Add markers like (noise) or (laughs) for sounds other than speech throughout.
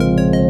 Música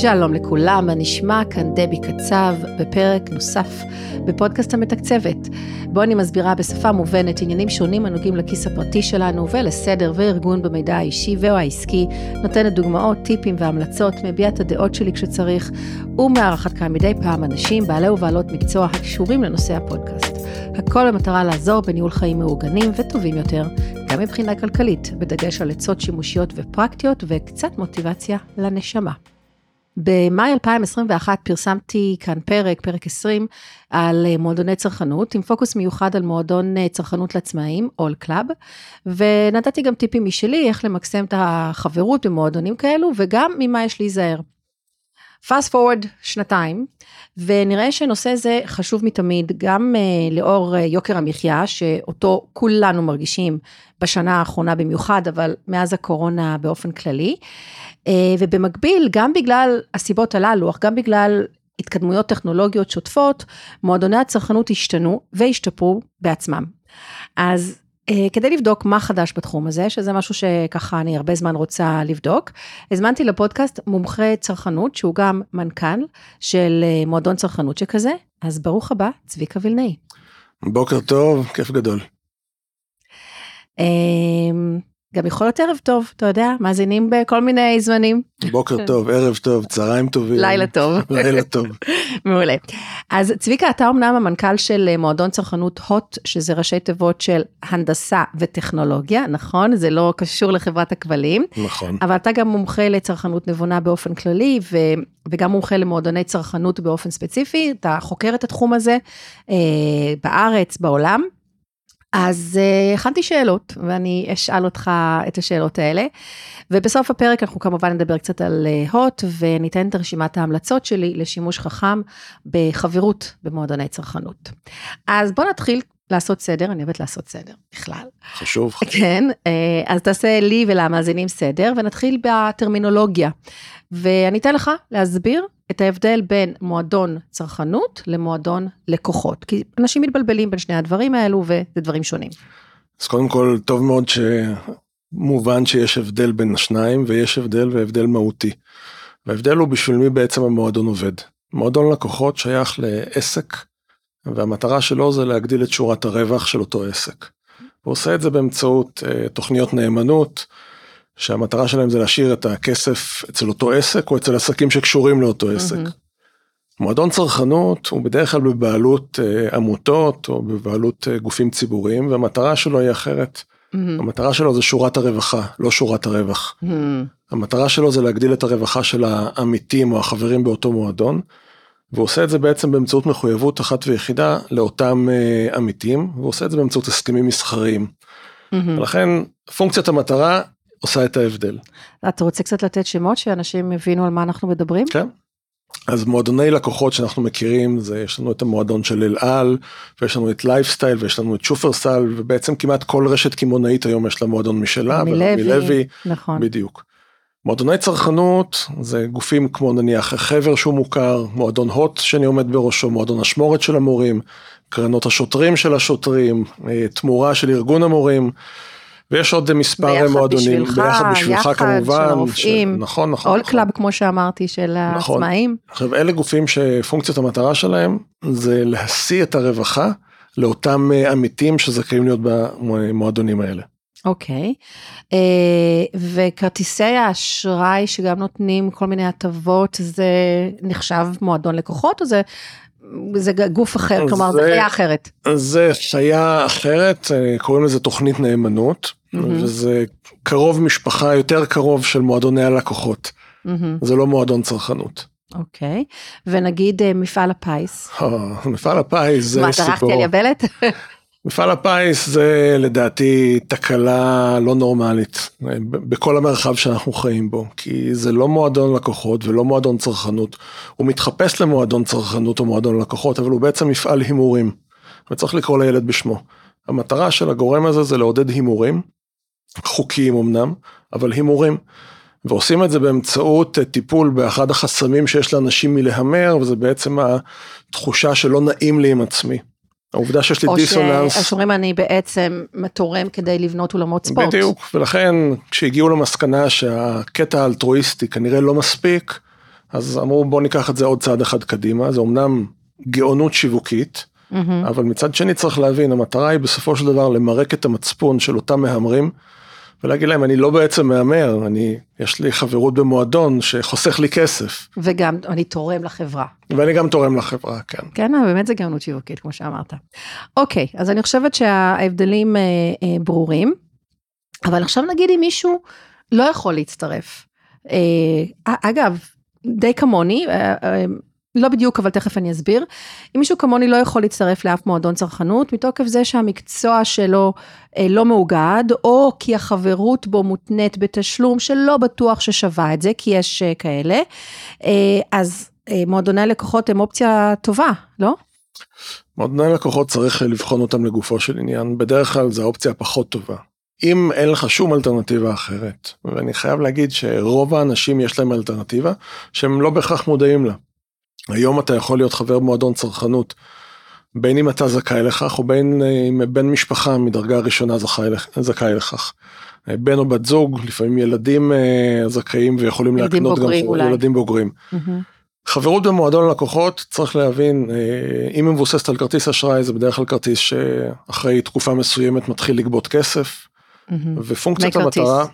שלום לכולם, מה נשמע? כאן דבי קצב בפרק נוסף בפודקאסט המתקצבת, בו אני מסבירה בשפה מובנת עניינים שונים הנוגעים לכיס הפרטי שלנו ולסדר וארגון במידע האישי ו/או העסקי, נותנת דוגמאות, טיפים והמלצות, מביעה את הדעות שלי כשצריך, ומארחת כאן מדי פעם אנשים, בעלי ובעלות מקצוע הקשורים לנושא הפודקאסט. הכל במטרה לעזור בניהול חיים מאורגנים וטובים יותר, גם מבחינה כלכלית, בדגש על עצות שימושיות ופרקטיות וקצת מוטיבציה לנשמה. במאי 2021 פרסמתי כאן פרק, פרק 20, על אה, מועדוני צרכנות, עם פוקוס מיוחד על מועדון אה, צרכנות לעצמאים, All Club, ונתתי גם טיפים משלי, איך למקסם את החברות במועדונים כאלו, וגם ממה יש להיזהר. פאסט פורוורד שנתיים, ונראה שנושא זה חשוב מתמיד, גם uh, לאור uh, יוקר המחיה, שאותו כולנו מרגישים בשנה האחרונה במיוחד, אבל מאז הקורונה באופן כללי. Uh, ובמקביל, גם בגלל הסיבות הללו, אך גם בגלל התקדמויות טכנולוגיות שוטפות, מועדוני הצרכנות השתנו והשתפרו בעצמם. אז כדי לבדוק מה חדש בתחום הזה, שזה משהו שככה אני הרבה זמן רוצה לבדוק, הזמנתי לפודקאסט מומחה צרכנות, שהוא גם מנכ"ל של uh, מועדון צרכנות שכזה, אז ברוך הבא, צביקה וילנאי. בוקר טוב, כיף גדול. גם יכול להיות ערב טוב, אתה יודע, מאזינים בכל מיני זמנים. בוקר טוב, ערב טוב, צהריים טובים. לילה טוב. (laughs) לילה טוב. מעולה. אז צביקה, אתה אמנם המנכ"ל של אה, מועדון צרכנות הוט, שזה ראשי תיבות של הנדסה וטכנולוגיה, נכון? זה לא קשור לחברת הכבלים. נכון. אבל אתה גם מומחה לצרכנות נבונה באופן כללי, ו... וגם מומחה למועדוני צרכנות באופן ספציפי, אתה חוקר את התחום הזה אה, בארץ, בעולם. אז uh, הכנתי שאלות, ואני אשאל אותך את השאלות האלה. ובסוף הפרק אנחנו כמובן נדבר קצת על הוט, uh, וניתן את רשימת ההמלצות שלי לשימוש חכם בחברות במועדוני צרכנות. אז בוא נתחיל לעשות סדר, אני אוהבת לעשות סדר בכלל. חשוב. (laughs) כן, uh, אז תעשה לי ולמאזינים סדר, ונתחיל בטרמינולוגיה. ואני אתן לך להסביר את ההבדל בין מועדון צרכנות למועדון לקוחות, כי אנשים מתבלבלים בין שני הדברים האלו וזה דברים שונים. אז קודם כל, טוב מאוד שמובן שיש הבדל בין השניים, ויש הבדל והבדל מהותי. וההבדל הוא בשביל מי בעצם המועדון עובד. מועדון לקוחות שייך לעסק, והמטרה שלו זה להגדיל את שורת הרווח של אותו עסק. הוא עושה את זה באמצעות uh, תוכניות נאמנות, שהמטרה שלהם זה להשאיר את הכסף אצל אותו עסק או אצל עסקים שקשורים לאותו עסק. Mm-hmm. מועדון צרכנות הוא בדרך כלל בבעלות uh, עמותות או בבעלות uh, גופים ציבוריים והמטרה שלו היא אחרת. Mm-hmm. המטרה שלו זה שורת הרווחה, לא שורת הרווח. Mm-hmm. המטרה שלו זה להגדיל את הרווחה של העמיתים או החברים באותו מועדון. והוא עושה את זה בעצם באמצעות מחויבות אחת ויחידה לאותם uh, עמיתים, והוא עושה את זה באמצעות הסכמים מסחריים. Mm-hmm. ולכן פונקציית המטרה עושה את ההבדל. אתה רוצה קצת לתת שמות שאנשים יבינו על מה אנחנו מדברים? כן. אז מועדוני לקוחות שאנחנו מכירים זה יש לנו את המועדון של אל על ויש לנו את לייפסטייל ויש לנו את שופרסל ובעצם כמעט כל רשת קמעונאית היום יש לה מועדון משלה. מלוי, נכון. בדיוק. מועדוני צרכנות זה גופים כמו נניח חבר שהוא מוכר, מועדון הוט שאני עומד בראשו, מועדון אשמורת של המורים, קרנות השוטרים של השוטרים, אה, תמורה של ארגון המורים. ויש עוד מספר ביחד מועדונים, בשבילך, ביחד בשבילך יחד, כמובן, של הרופאים, ש... נכון נכון, All נכון. Club כמו שאמרתי של נכון. העצמאים. עכשיו אלה גופים שפונקציית המטרה שלהם זה להשיא את הרווחה לאותם אה, עמיתים שזכאים להיות במועדונים האלה. אוקיי, אה, וכרטיסי האשראי שגם נותנים כל מיני הטבות זה נחשב מועדון לקוחות או זה זה גוף אחר, כלומר זה חיה אחרת. זה חיה אחרת, אה, קוראים לזה תוכנית נאמנות, mm-hmm. וזה קרוב משפחה יותר קרוב של מועדוני הלקוחות. Mm-hmm. זה לא מועדון צרכנות. אוקיי, okay. ונגיד אה, מפעל הפיס. Oh, מפעל הפיס זה מה, סיפור. מה, טרחתי על יבלת? (laughs) מפעל הפיס זה לדעתי תקלה לא נורמלית בכל המרחב שאנחנו חיים בו, כי זה לא מועדון לקוחות ולא מועדון צרכנות. הוא מתחפש למועדון צרכנות או מועדון לקוחות, אבל הוא בעצם מפעל הימורים, וצריך לקרוא לילד בשמו. המטרה של הגורם הזה זה לעודד הימורים, חוקיים אמנם, אבל הימורים. ועושים את זה באמצעות טיפול באחד החסמים שיש לאנשים מלהמר, וזה בעצם התחושה שלא נעים לי עם עצמי. העובדה שיש לי או דיסוננס, שאומרים אני בעצם תורם כדי לבנות אולמות ספורט. בדיוק, ולכן כשהגיעו למסקנה שהקטע האלטרואיסטי כנראה לא מספיק, אז אמרו בוא ניקח את זה עוד צעד אחד קדימה, זה אמנם גאונות שיווקית, מהמם. אבל מצד שני צריך להבין, המטרה היא בסופו של דבר למרק את המצפון של אותם מהמרים, ולהגיד להם אני לא בעצם מהמר, אני, יש לי חברות במועדון שחוסך לי כסף, וגם אני תורם לחברה. ואני גם תורם לחברה, כן. כן, אבל באמת זה גאונות שיווקית, כמו שאמרת. אוקיי, אז אני חושבת שההבדלים אה, אה, ברורים, אבל עכשיו נגיד אם מישהו לא יכול להצטרף. אה, אגב, די כמוני, אה, אה, לא בדיוק, אבל תכף אני אסביר. אם מישהו כמוני לא יכול להצטרף לאף מועדון צרכנות, מתוקף זה שהמקצוע שלו אה, לא מאוגד, או כי החברות בו מותנית בתשלום שלא בטוח ששווה את זה, כי יש אה, כאלה, אה, אז אה, מועדוני לקוחות הם אופציה טובה, לא? מועדוני לקוחות צריך לבחון אותם לגופו של עניין, בדרך כלל זו האופציה הפחות טובה. אם אין לך שום אלטרנטיבה אחרת, ואני חייב להגיד שרוב האנשים יש להם אלטרנטיבה, שהם לא בהכרח מודעים לה. היום אתה יכול להיות חבר מועדון צרכנות, בין אם אתה זכאי לכך, או בין אם בן משפחה מדרגה ראשונה זכאי, זכאי לכך. בן או בת זוג, לפעמים ילדים אה, זכאים ויכולים ילדים להקנות גם אולי. ילדים בוגרים. חברות במועדון לקוחות צריך להבין אה, אם היא מבוססת על כרטיס אשראי זה בדרך כלל כרטיס שאחרי תקופה מסוימת מתחיל לגבות כסף מהמם. ופונקציית דמי כרטיס. המטרה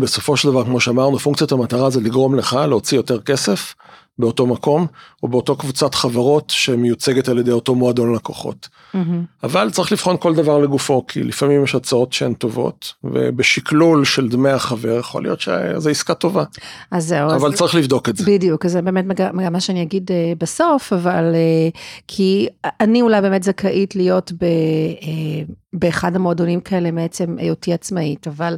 בסופו של דבר כמו שאמרנו פונקציית המטרה זה לגרום לך להוציא יותר כסף באותו מקום או באותו קבוצת חברות שמיוצגת על ידי אותו מועדון לקוחות. מהמם. אבל צריך לבחון כל דבר לגופו כי לפעמים יש הצעות שהן טובות ובשקלול של דמי החבר יכול להיות שזו עסקה טובה אז זהו, אבל אז צריך לבדוק את זה. בדיוק, זה באמת מג- מה שאני אגיד אה, בסוף, אבל אה, כי אני אולי באמת זכאית להיות ב, אה, באחד המועדונים כאלה מעצם היותי עצמאית, אבל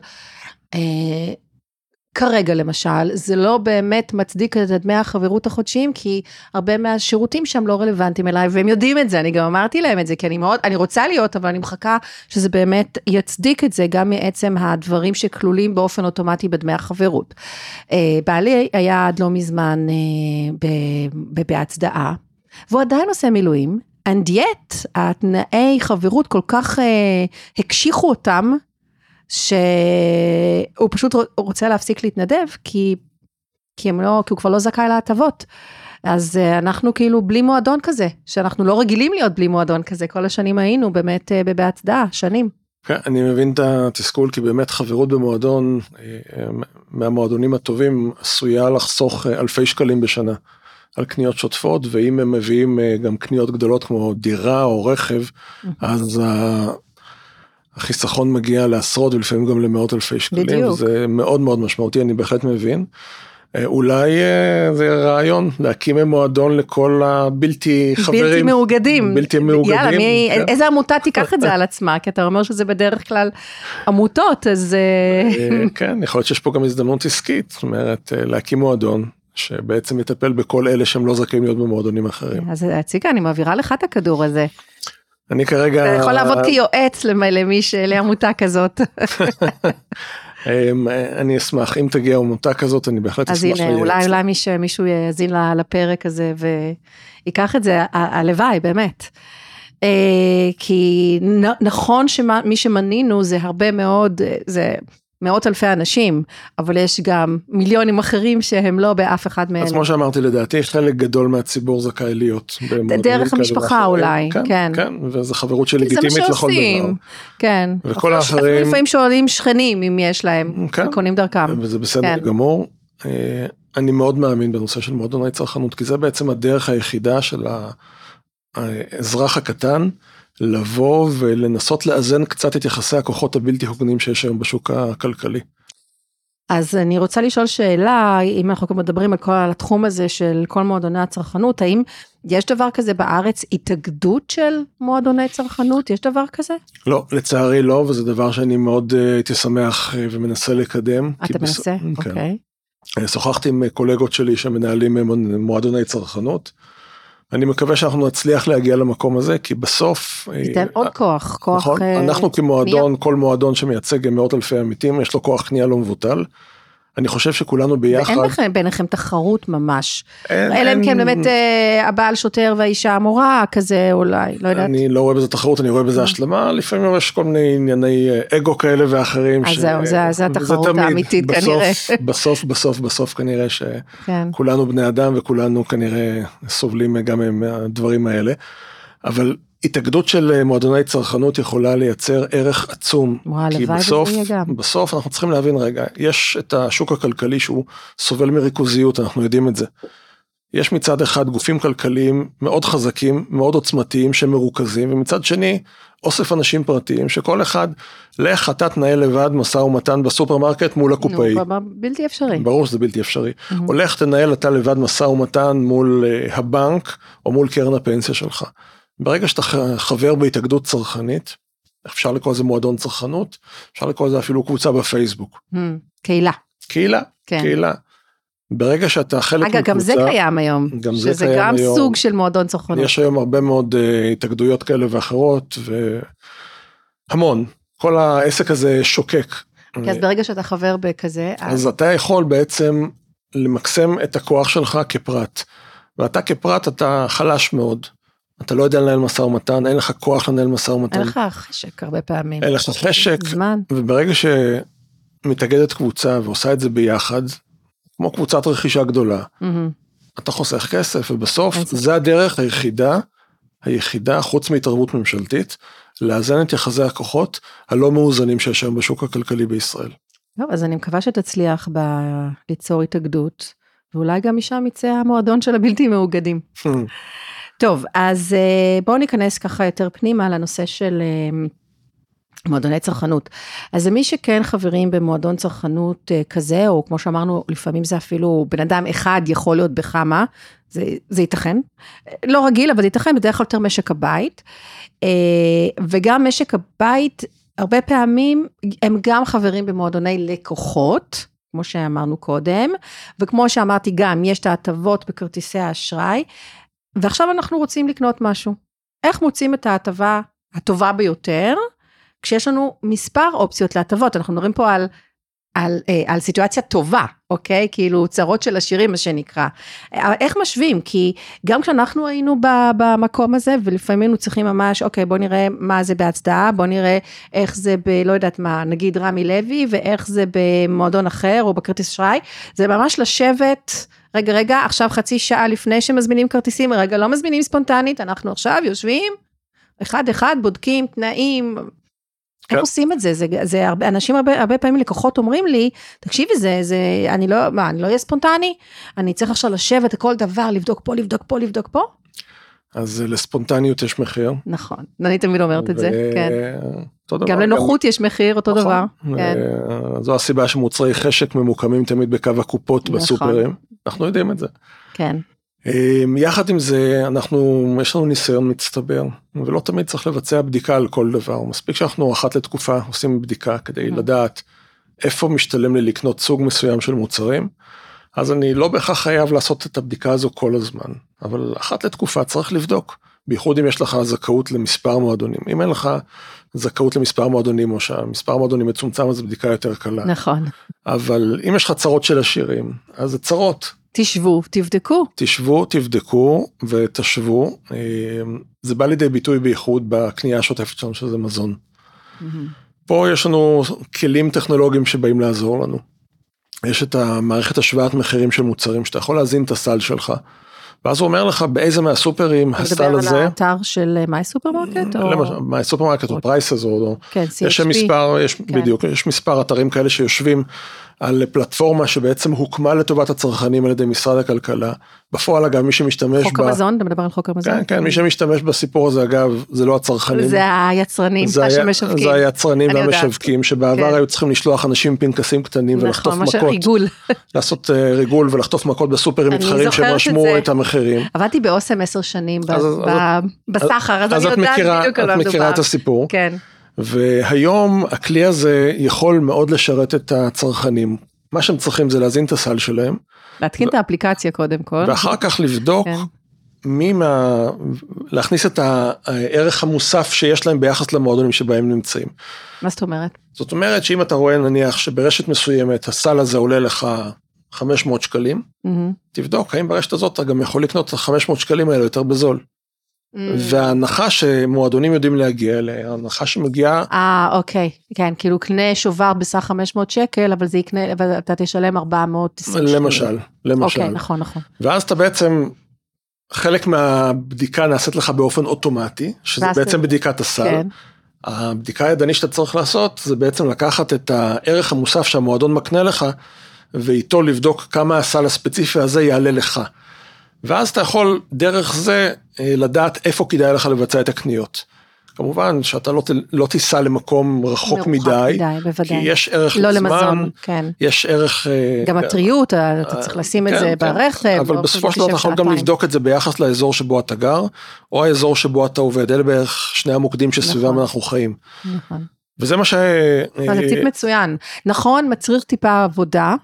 כרגע למשל, זה לא באמת מצדיק את דמי החברות החודשיים, כי הרבה מהשירותים שם לא רלוונטיים אליי, והם יודעים את זה, אני גם אמרתי להם את זה, כי אני מאוד, אני רוצה להיות, אבל אני מחכה שזה באמת יצדיק את זה, גם מעצם הדברים שכלולים באופן אוטומטי בדמי החברות. אה, בעלי היה עד לא מזמן אה, בהצדעה, והוא עדיין עושה מילואים, and yet התנאי חברות כל כך אה, הקשיחו אותם, שהוא פשוט רוצה להפסיק להתנדב, כי, כי, לא, כי הוא כבר לא זכאי להטבות. אז אה, אנחנו כאילו בלי מועדון כזה, שאנחנו לא רגילים להיות בלי מועדון כזה, כל השנים היינו באמת אה, בהצדעה, שנים. כן, אני מבין את התסכול כי באמת חברות במועדון אה, מהמועדונים הטובים עשויה לחסוך אלפי שקלים בשנה על קניות שוטפות ואם הם מביאים גם קניות גדולות כמו דירה או רכב אז ה- החיסכון מגיע לעשרות ולפעמים גם למאות אלפי שקלים בדיוק. זה מאוד מאוד משמעותי אני בהחלט מבין. אה, אולי אה, זה רעיון להקים מועדון לכל הבלתי חברים בלתי מאוגדים. בלתי מאוגדים. יאללה, מי, כן. איזה עמותה תיקח את זה על עצמה? כי אתה אומר שזה בדרך כלל עמותות, אז... אה, (laughs) כן, יכול להיות שיש פה גם הזדמנות עסקית, זאת אומרת להקים מועדון שבעצם יטפל בכל אלה שהם לא זכאים להיות במועדונים אחרים. אז ציקה, אני מעבירה לך את הכדור הזה. אני כרגע, אתה יכול לעבוד כיועץ למ- למי ש... לעמותה כזאת. (laughs) אה, אני אשמח, אם תגיע עמותה כזאת אני בהחלט אז אשמח הנה, לייעץ. אולי אולי מי מישהו יאזין לפרק הזה ויקח את זה, הלוואי, באמת. אה, כי נכון שמי שמנינו זה הרבה מאוד, אה, זה מאות אלפי אנשים, אבל יש גם מיליונים אחרים שהם לא באף אחד מאלה. אז כמו שאמרתי לדעתי חלק גדול מהציבור זכאי להיות דרך המשפחה. אולי, כן. כן, כן, וזו חברות שלגיטימית לכל דבר. כן. וכל האחרים- אפילו לפעמים שואלים שכנים אם יש להם, כן. וקונים דרכם. וזה בסדר כן. גמור. אה, אני מאוד מאמין בנושא של מועדוני צרכנות כי זה בעצם הדרך היחידה של האזרח הקטן לבוא ולנסות לאזן קצת את יחסי הכוחות הבלתי הוגנים שיש היום בשוק הכלכלי. אז אני רוצה לשאול שאלה, אם אנחנו מדברים על כל התחום הזה של כל מועדוני הצרכנות, האם יש דבר כזה בארץ התאגדות של מועדוני צרכנות? יש דבר כזה? לא, לצערי לא, וזה דבר שאני מאוד אה, הייתי שמח אה, ומנסה לקדם. אתה בס- מנסה? כן. אוקיי. אה, שוחחתי עם אה, קולגות שלי שמנהלים מועדוני צרכנות. אני מקווה שאנחנו נצליח להגיע למקום הזה, כי בסוף... אה, ניתן עוד כוח, כוח... נכון, אה, אנחנו כמועדון, כל מועדון שמייצג מאות אלפי עמיתים, יש לו כוח קנייה לא מבוטל. אני חושב שכולנו ביחד. ואין לכם, ביניכם תחרות ממש. אין- אלא אם כן באמת אה, הבעל שוטר והאישה המורה כזה אולי, לא יודעת. אני לא רואה בזה תחרות, אני רואה בזה השלמה, לפעמים יש כל מיני ענייני אה, אגו כאלה ואחרים. אז ש- זהו, זה- זה התחרות תמיד. האמיתית בסוף- כנראה. בסוף, בסוף, בסוף כנראה כן. שכולנו בני אדם וכולנו כנראה סובלים גם מהדברים האלה. אבל התאגדות של אה, מועדוני צרכנות יכולה לייצר ערך עצום. וואי, כי בסוף. בסוף אנחנו צריכים להבין רגע, יש את השוק הכלכלי שהוא סובל מריכוזיות, אנחנו יודעים את זה. יש מצד אחד גופים כלכליים מאוד חזקים, מאוד עוצמתיים שמרוכזים, ומצד שני אוסף אנשים פרטיים שכל אחד, לך אתה תנהל לבד משא ומתן בסופרמרקט מול הקופאי. נו, בלתי אפשרי. ברור שזה בלתי אפשרי. Mhm. הולך תנהל אתה לבד משא ומתן מול אה, הבנק או מול קרן הפנסיה שלך. ברגע שאתה חבר בהתאגדות צרכנית, אפשר לקרוא לזה מועדון צרכנות, אפשר לקרוא לזה אפילו קבוצה בפייסבוק. Hmm, קהילה. קהילה, כן. קהילה. ברגע שאתה חלק אגב, גם זה מקבוצה, קיים היום. גם זה שזה קיים גם היום. סוג של מועדון צרכנות. יש היום הרבה מאוד אה, התאגדויות כאלה ואחרות, והמון. כל העסק הזה שוקק. כי אז ברגע שאתה חבר בכזה, אז אתה יכול בעצם למקסם את הכוח שלך כפרט. ואתה כפרט אתה חלש מאוד. אתה לא יודע לנהל משא ומתן, אין לך כוח לנהל משא ומתן, אין לך חשק הרבה פעמים. אין לך חשק, זמן. וברגע שמתאגדת קבוצה ועושה את זה ביחד, כמו קבוצת רכישה גדולה, מהמם. אתה חוסך כסף, ובסוף. זה הדרך היחידה, היחידה, חוץ מהתערבות ממשלתית, לאזן את יחסי הכוחות הלא מאוזנים שיש היום בשוק הכלכלי בישראל. טוב, אז אני מקווה שתצליח ב- ליצור התאגדות, ואולי גם משם יצא המועדון של הבלתי מאוגדים. (laughs) טוב, אז אה, בואו ניכנס ככה יותר פנימה לנושא של אה, מועדוני צרכנות. אז למי שכן חברים במועדון צרכנות אה, כזה, או כמו שאמרנו, לפעמים זה אפילו בן אדם אחד יכול להיות בכמה, זה, זה ייתכן. לא רגיל, אבל זה ייתכן, בדרך כלל יותר משק הבית. וגם משק הבית, הרבה פעמים הם גם חברים במועדוני לקוחות. כמו שאמרנו קודם, וכמו שאמרתי גם, יש את ההטבות בכרטיסי האשראי, ועכשיו אנחנו רוצים לקנות משהו. איך מוצאים את ההטבה הטובה ביותר, כשיש לנו מספר אופציות להטבות, אנחנו מדברים פה על, על, אה, על סיטואציה טובה, אוקיי? כאילו צרות של עשירים, מה שנקרא. אה, איך משווים? כי גם כשאנחנו היינו במקום הזה, ולפעמים היינו צריכים ממש, אוקיי, בוא נראה מה זה בהצדעה, בוא נראה איך זה ב... לא יודעת מה, נגיד רמי לוי, ואיך זה במועדון אחר, או בכרטיס אשראי, זה ממש לשבת... רגע, רגע, עכשיו חצי שעה לפני שמזמינים כרטיסים, רגע, לא מזמינים ספונטנית, אנחנו עכשיו יושבים, אחד אחד בודקים תנאים. כן. איך עושים את זה? זה, זה הרבה, אנשים הרבה, הרבה פעמים לקוחות אומרים לי, תקשיבי, זה, זה, אני לא, מה, אני לא אהיה ספונטני? אני צריך עכשיו לשבת כל דבר, לבדוק פה, לבדוק פה, לבדוק פה? אז לספונטניות יש מחיר. נכון, אני תמיד אומרת את זה, ו- כן. דבר, גם לנוחות יש מחיר, אותו נכון. דבר, כן. ו- זו הסיבה שמוצרי חשק ממוקמים תמיד בקו הקופות נכון. בסופרים. אנחנו יודעים את זה. כן, אמ, יחד עם זה אנחנו יש לנו ניסיון מצטבר ולא תמיד צריך לבצע בדיקה על כל דבר מספיק שאנחנו אחת לתקופה עושים בדיקה כדי Mhm. לדעת איפה משתלם לי לקנות סוג מסוים של מוצרים. אז אני לא בהכרח חייב לעשות את הבדיקה הזו כל הזמן אבל אחת לתקופה צריך לבדוק בייחוד אם יש לך זכאות למספר מועדונים אם אין לך זכאות למספר מועדונים או שהמספר מועדונים מצומצם אז בדיקה יותר קלה נכון. אבל אם יש לך צרות של עשירים אז זה צרות תשבו, תבדקו. תשבו, תבדקו ותשוו. אה, זה בא לידי ביטוי בייחוד בקנייה השוטפת שלנו שזה מזון. פה יש לנו כלים טכנולוגיים שבאים לעזור לנו. יש את המערכת השוואת מחירים של מוצרים שאתה יכול להזין את הסל שלך. ואז הוא אומר לך באיזה מהסופרים אתה הסל מדבר על הזה, האתר של MySupermarket? או- למשל, מהסופרמרקט או אוקיי. Pricez או כן, יש CHP. מספר, יש, כן. בדיוק, יש מספר אתרים כאלה שיושבים על פלטפורמה שבעצם הוקמה לטובת הצרכנים על ידי משרד הכלכלה. בפועל אגב מי שמשתמש חוק בה, המזון, אתה מדבר על חוק המזון? כן, כן, מי שמשתמש בסיפור הזה אגב זה לא הצרכנים, זה היצרנים, זה, שמשווקים. זה היצרנים אני יודעת. והמשווקים שבעבר כן. היו צריכים לשלוח אנשים פנקסים קטנים ולחטוף נכון, מה מכות, שעיגול. (laughs) לעשות אה, ריגול ולחטוף מכות בסופרים מתחרים שהם את. את המחירים. עבדתי באוסם עשר שנים ב- אז- ב- אז- בסחר, אז אז אני את יודעת מכירה, בדיוק על את מה מכירה מדובר. את הסיפור. כן, והיום הכלי הזה יכול מאוד לשרת את הצרכנים. מה שהם צריכים זה להזין את הסל שלהם, להתקין את האפליקציה קודם כל. ואחר כך לבדוק כן. מי מה... להכניס את הערך המוסף שיש להם ביחס למועדונים שבהם נמצאים. מה זאת אומרת? זאת אומרת שאם אתה רואה נניח שברשת מסוימת הסל הזה עולה לך 500 שקלים, מהמם. תבדוק האם ברשת הזאת אתה גם יכול לקנות את ה-500 שקלים האלה יותר בזול. וההנחה שמועדונים יודעים להגיע אליה, ההנחה שמגיעה, אה, אוקיי, כן, כאילו קנה שובר בסך 500 שקל, אבל זה יקנה, אבל אתה תשלם 490 שקל. למשל, למשל, אוקיי, נכון, נכון. ואז אתה בעצם, חלק מהבדיקה נעשית לך באופן אוטומטי, שזה בעצם בדיקת הסל. כן, הבדיקה הידנית שאתה צריך לעשות זה בעצם לקחת את הערך המוסף שהמועדון מקנה לך ואיתו לבדוק כמה הסל הספציפי הזה יעלה לך. ואז אתה יכול דרך זה אה, לדעת איפה כדאי לך לבצע את הקניות. כמובן שאתה לא, לא תיסע למקום רחוק מרוחק מדי, מדי, כי בוודאי. יש ערך לא לזמן, למזון, כן. יש ערך... אה, גם הטריות, אתה צריך לשים את כן, זה כן, ברכב. אבל או בסופו של דבר אתה יכול גם. לבדוק את זה ביחס לאזור שבו אתה גר, או האזור שבו אתה עובד, אלה בערך שני המוקדים שסביבם נכון. אנחנו חיים. נכון. וזה מה ש... אבל זה טיפ מצוין. נכון, מצריך טיפה עבודה,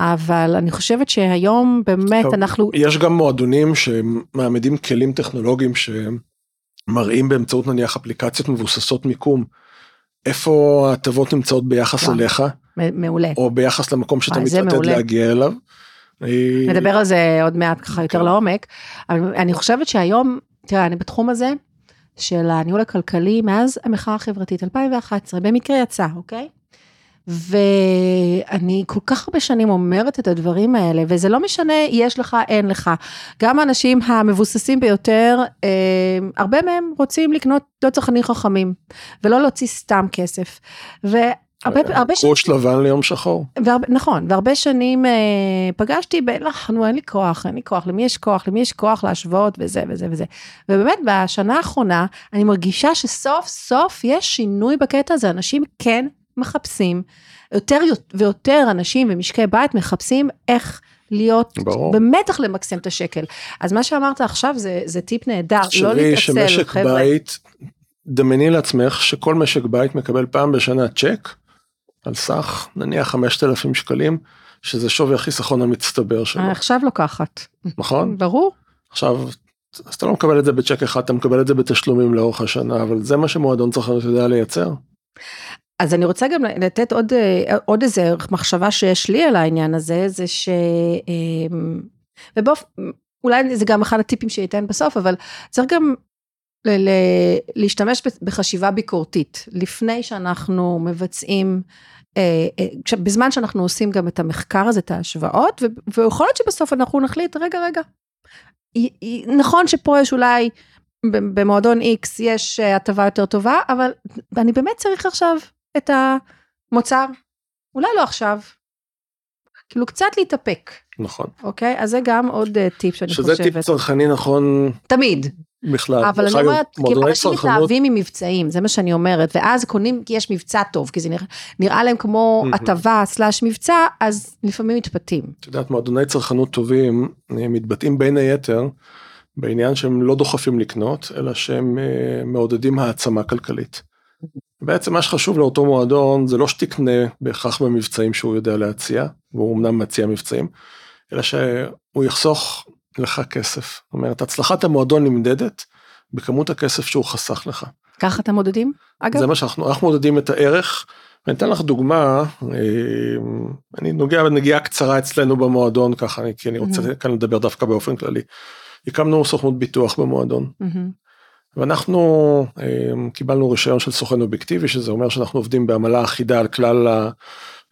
אבל אני חושבת שהיום באמת טוב. אנחנו, יש גם מועדונים שמעמידים כלים טכנולוגיים שמראים באמצעות נניח אפליקציות מבוססות מיקום, איפה ההטבות נמצאות ביחס וואו. אליך, מעולה. או ביחס למקום שאתה מתעתד. להגיע אליו. נדבר על זה עוד מעט ככה יותר כן. לעומק, אבל אני חושבת שהיום, תראה, אני בתחום הזה של הניהול הכלכלי מאז המחאה החברתית, 2011, במקרה יצא, אוקיי? ואני כל כך הרבה שנים אומרת את הדברים האלה, וזה לא משנה, יש לך, אין לך. גם האנשים המבוססים ביותר, אה, הרבה מהם רוצים לקנות לא צרכנים חכמים, ולא להוציא סתם כסף. והרבה הרבה שנים... קרוש לבן ליום שחור. והרבה, נכון, והרבה שנים אה, פגשתי ב... לא, נו, אין לי כוח, אין לי כוח, למי יש כוח, למי יש כוח להשוות וזה וזה וזה. ובאמת, בשנה האחרונה, אני מרגישה שסוף סוף יש שינוי בקטע הזה, אנשים כן מחפשים, יותר ויותר אנשים ומשקי בית מחפשים איך להיות, ברור. איך למקסם את השקל. אז מה שאמרת עכשיו זה, זה טיפ נהדר, לא תחשבי להתעצל, שמשק חבר'ה. בית, דמייני לעצמך שכל משק בית מקבל פעם בשנה צ'ק על סך נניח 5,000 שקלים, שזה שווי החיסכון המצטבר שלו, אני עכשיו לוקחת, נכון? ברור. עכשיו, אז אתה לא מקבל את זה בצ'ק אחד, אתה מקבל את זה בתשלומים לאורך השנה, אבל זה מה שמועדון צרכנות יודע לייצר. אז אני רוצה גם לתת עוד, אה, עוד איזה מחשבה שיש לי על העניין הזה, זה ש... אמ, ובאופ... אולי זה גם אחד הטיפים שאתן בסוף, אבל צריך גם ל- ל- להשתמש בחשיבה ביקורתית, לפני שאנחנו מבצעים, אה, אה, בזמן שאנחנו עושים גם את המחקר הזה, את ההשוואות, ו- ויכול להיות שבסוף אנחנו נחליט, רגע, רגע, היא- היא- נכון שפה יש אולי, במועדון X יש אה, הטבה יותר טובה, אבל אני באמת צריך עכשיו את המוצר, אולי לא עכשיו, כאילו קצת להתאפק, נכון. אוקיי? אז זה גם עוד אה, טיפ שאני שזה חושבת. טיפ צרכני נכון תמיד, בכלל. אבל אני אומרת, מועדוני אנשים מתלהבים ממבצעים, זה מה שאני אומרת, ואז קונים כי יש מבצע טוב, כי זה נראה, נראה להם כמו. הטבה סלאש מבצע, אז לפעמים מתפתים. את יודעת, מועדוני צרכנות טובים אה, מתבטאים בין היתר בעניין שהם לא דוחפים לקנות, אלא שהם אה, מעודדים העצמה כלכלית. בעצם מה שחשוב לאותו מועדון זה לא שתקנה בהכרח במבצעים שהוא יודע להציע, והוא אמנם מציע מבצעים, אלא שהוא יחסוך לך כסף. זאת אומרת, הצלחת המועדון נמדדת בכמות הכסף שהוא חסך לך. ככה אתם מודדים? אגב, זה מה שאנחנו, אנחנו מודדים את הערך. אני אתן לך דוגמה, אה, אני נוגע בנגיעה קצרה אצלנו במועדון ככה, כי אני רוצה מהמם. כאן לדבר דווקא באופן כללי. הקמנו סוכנות ביטוח במועדון, מהמם, ואנחנו אה, קיבלנו רישיון של סוכן אובייקטיבי, שזה אומר שאנחנו עובדים בעמלה אחידה על כלל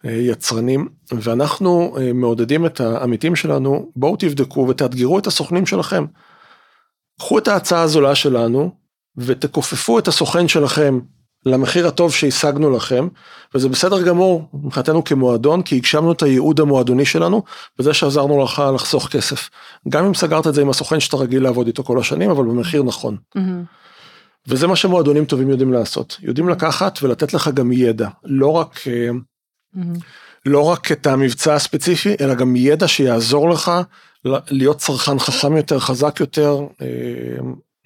היצרנים, ואנחנו אה, מעודדים את העמיתים שלנו, בואו תבדקו ותאתגרו את הסוכנים שלכם. קחו את ההצעה הזולה שלנו, ותכופפו את הסוכן שלכם למחיר הטוב שהשגנו לכם, וזה בסדר גמור מבחינתנו כמועדון, כי הגשמנו את הייעוד המועדוני שלנו, בזה שעזרנו לך לחסוך כסף. גם אם סגרת את זה עם הסוכן שאתה רגיל לעבוד איתו כל השנים, אבל במחיר נכון. מהמם. וזה מה שמועדונים טובים יודעים לעשות. יודעים לקחת ולתת לך גם ידע, לא רק, אה, מהמם. לא רק את המבצע הספציפי, אלא גם ידע שיעזור לך להיות צרכן חכם יותר, חזק יותר, אה,